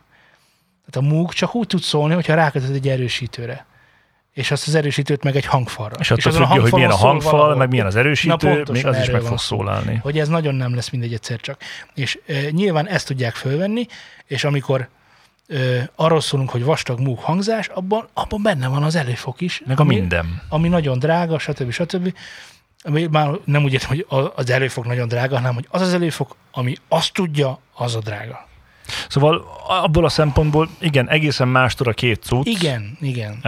Tehát a múg csak úgy tud szólni, hogyha rákötöd egy erősítőre. És azt az erősítőt meg egy hangfalra. És attól a függő, hogy milyen a hangfal, valahol. meg milyen az Na, erősítő, pontosan még az is meg fog szó. szólalni. hogy ez nagyon nem lesz mindegy egyszer csak. És e, nyilván ezt tudják fölvenni, és amikor e, arról szólunk, hogy vastag múg hangzás, abban, abban benne van az előfok is. Meg a ami, minden. Ami nagyon drága, stb. stb. Ami már nem úgy értem, hogy az előfok nagyon drága, hanem hogy az az előfok, ami azt tudja, az a drága. Szóval abból a szempontból, igen, egészen mástól a két cucc. Igen, igen.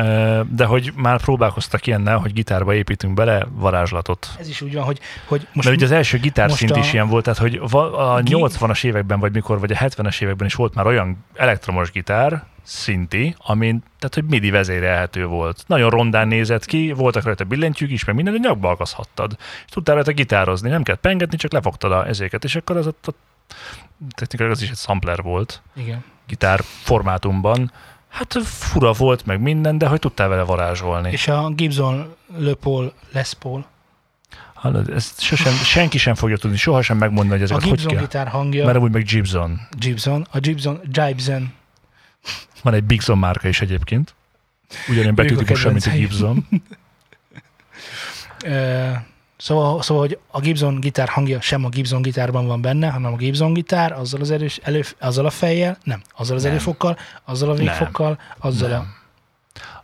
De hogy már próbálkoztak ilyennel, hogy gitárba építünk bele varázslatot. Ez is úgy van, hogy, hogy most Mert ugye az első gitárszint a- is ilyen volt, tehát hogy a Gi- 80-as években, vagy mikor, vagy a 70-es években is volt már olyan elektromos gitár, szinti, amin, tehát hogy midi vezérelhető volt. Nagyon rondán nézett ki, voltak rajta billentyűk is, meg minden, de nyakba alkaszhattad. És tudtál rajta gitározni, nem kellett pengetni, csak lefogtad a ezéket, és akkor az ott, ott technikailag az is egy sampler volt igen. gitár formátumban. Hát fura volt, meg minden, de hogy tudtál vele varázsolni. És a Gibson Le Paul, Les Paul, Hallod, ezt sosem, senki sem fogja tudni, sohasem megmondani, hogy a ezeket hogy Gibson kell. gitár hangja, Mert amúgy meg Gibson. Gibson, a Gibson Gibson Van egy Bigson márka is egyébként. Ugyanilyen a betűtípusa, mint a. Gibson. *laughs* Szóval, szóval, hogy a Gibson gitár hangja sem a Gibson gitárban van benne, hanem a Gibson gitár azzal az erős, elő, azzal a fejjel, nem, azzal az Nem. előfokkal, azzal a végfokkal, azzal a... Nem.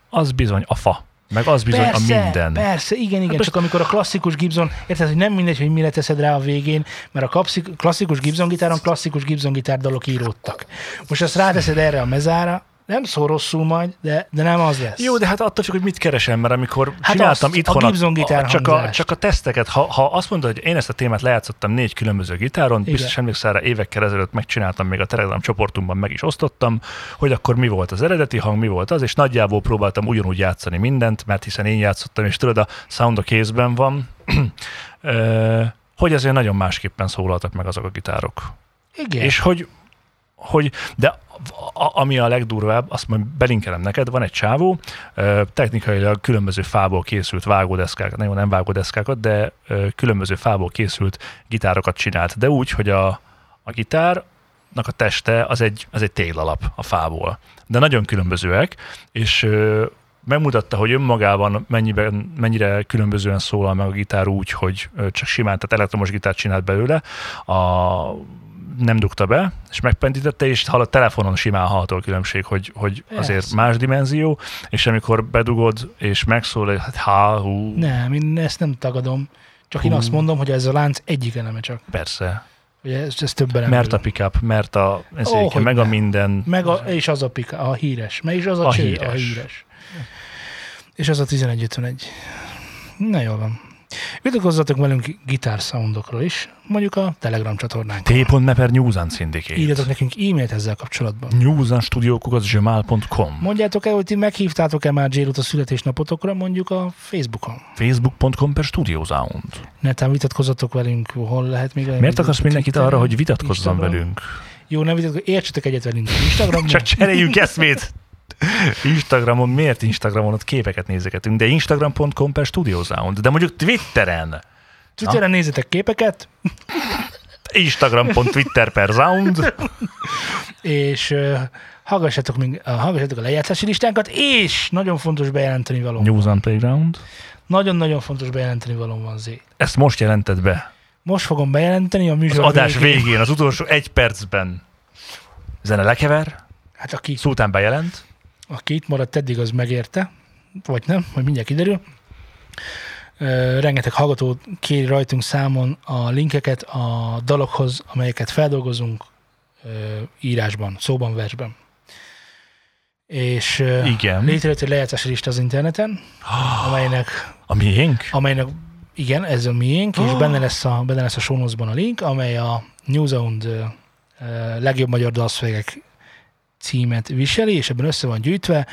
Az bizony a fa. Meg az bizony persze, a minden. Persze, igen, igen, most- csak amikor a klasszikus Gibson, érted, hogy nem mindegy, hogy mire teszed rá a végén, mert a klasszik- klasszikus Gibson gitáron klasszikus Gibson gitár dalok íródtak. Most azt ráteszed erre a mezára, nem szól rosszul majd, de, de nem az lesz. Jó, de hát attól függ, hogy mit keresem, mert amikor Hát csináltam azt, itthon a Gibson gitár csak, a, csak a teszteket, ha, ha azt mondod, hogy én ezt a témát lejátszottam négy különböző gitáron, Igen. biztos emlékszel rá, évekkel ezelőtt megcsináltam, még a Telegram csoportunkban meg is osztottam, hogy akkor mi volt az eredeti hang, mi volt az, és nagyjából próbáltam ugyanúgy játszani mindent, mert hiszen én játszottam, és tudod, a sound a kézben van, *clears throat* hogy azért nagyon másképpen szólaltak meg azok a gitárok. igen. És hogy hogy, de a, ami a legdurvább, azt majd belinkelem neked, van egy csávó, technikailag különböző fából készült vágódeszkákat, nagyon nem vágódeszkákat, de különböző fából készült gitárokat csinált, de úgy, hogy a, a gitár a teste az egy, az egy téglalap a fából. De nagyon különbözőek, és megmutatta, hogy önmagában mennyiben, mennyire különbözően szólal meg a gitár úgy, hogy csak simán, tehát elektromos gitárt csinált belőle. A, nem dugta be, és megpendítette, és hall a telefonon simán hallható a különbség, hogy, hogy azért más dimenzió, és amikor bedugod, és megszól, hát há, hú. Nem, én ezt nem tagadom. Csak hú. én azt mondom, hogy ez a lánc egyik eleme csak. Persze. Ugye ez, ez több eleme. Mert a pickup, mert a, ez oh, meg a minden. Meg a, és az a pickup, a híres. Meg is az a, a cső, híres. a híres. És az a 1151. Na jól van. Vitatkozzatok velünk gitár soundokról is, mondjuk a Telegram csatornánk. T.me per Newsan Syndicate. Írjatok nekünk e-mailt ezzel kapcsolatban. newsanstudiókukat.gmail.com Mondjátok el, hogy ti meghívtátok-e már j a születésnapotokra, mondjuk a Facebookon. Facebook.com per Studiosound. Netán vitatkozzatok velünk, hol lehet még... Miért akarsz mindenkit arra, hogy vitatkozzon velünk? Jó, nem vitatkozzatok, értsetek egyet velünk Instagramon. Csak cseréljünk eszmét! Instagramon, miért Instagramon ott képeket nézegetünk, de instagram.com per Studiosound, de mondjuk Twitteren. Twitteren Na? nézetek képeket. Instagram.twitter per sound. és uh, hallgassatok, még, uh, hallgassatok a lejátszási listánkat, és nagyon fontos bejelenteni való. News on Playground. Nagyon-nagyon fontos bejelenteni való van, Zé. Ezt most jelented be. Most fogom bejelenteni a műsor Az adás végén, végén az utolsó egy percben. Zene lekever. Hát aki... Szultán bejelent aki itt maradt eddig, az megérte, vagy nem, majd mindjárt kiderül. Rengeteg hallgató kéri rajtunk számon a linkeket a dalokhoz, amelyeket feldolgozunk írásban, szóban, versben. És igen. létrejött egy lejátszási lista az interneten, amelynek... A miénk? Amelynek, igen, ez a miénk, oh. és benne lesz a, benne lesz a show a link, amely a New Sound legjobb magyar dalszövegek címet viseli, és ebben össze van gyűjtve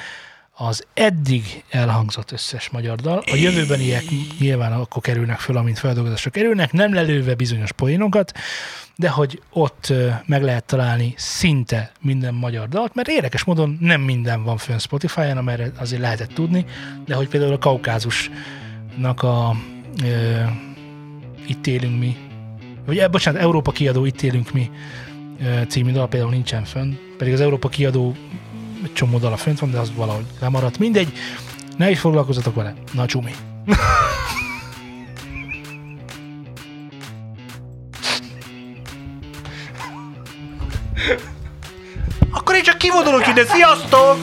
az eddig elhangzott összes magyar dal. A jövőbeniek nyilván akkor kerülnek föl, amint feldolgozásra kerülnek, nem lelőve bizonyos poénokat, de hogy ott meg lehet találni szinte minden magyar dalt, mert érdekes módon nem minden van fönn Spotify-on, amire azért lehetett tudni, de hogy például a Kaukázusnak a ö, Itt élünk mi, vagy eh, bocsánat, Európa kiadó Itt élünk mi című dal például nincsen fönn, pedig az Európa kiadó egy csomó dala fönt van, de az valahogy lemaradt. Mindegy, ne is foglalkozzatok vele. Na csumi. Akkor én csak kivonulok ide, sziasztok!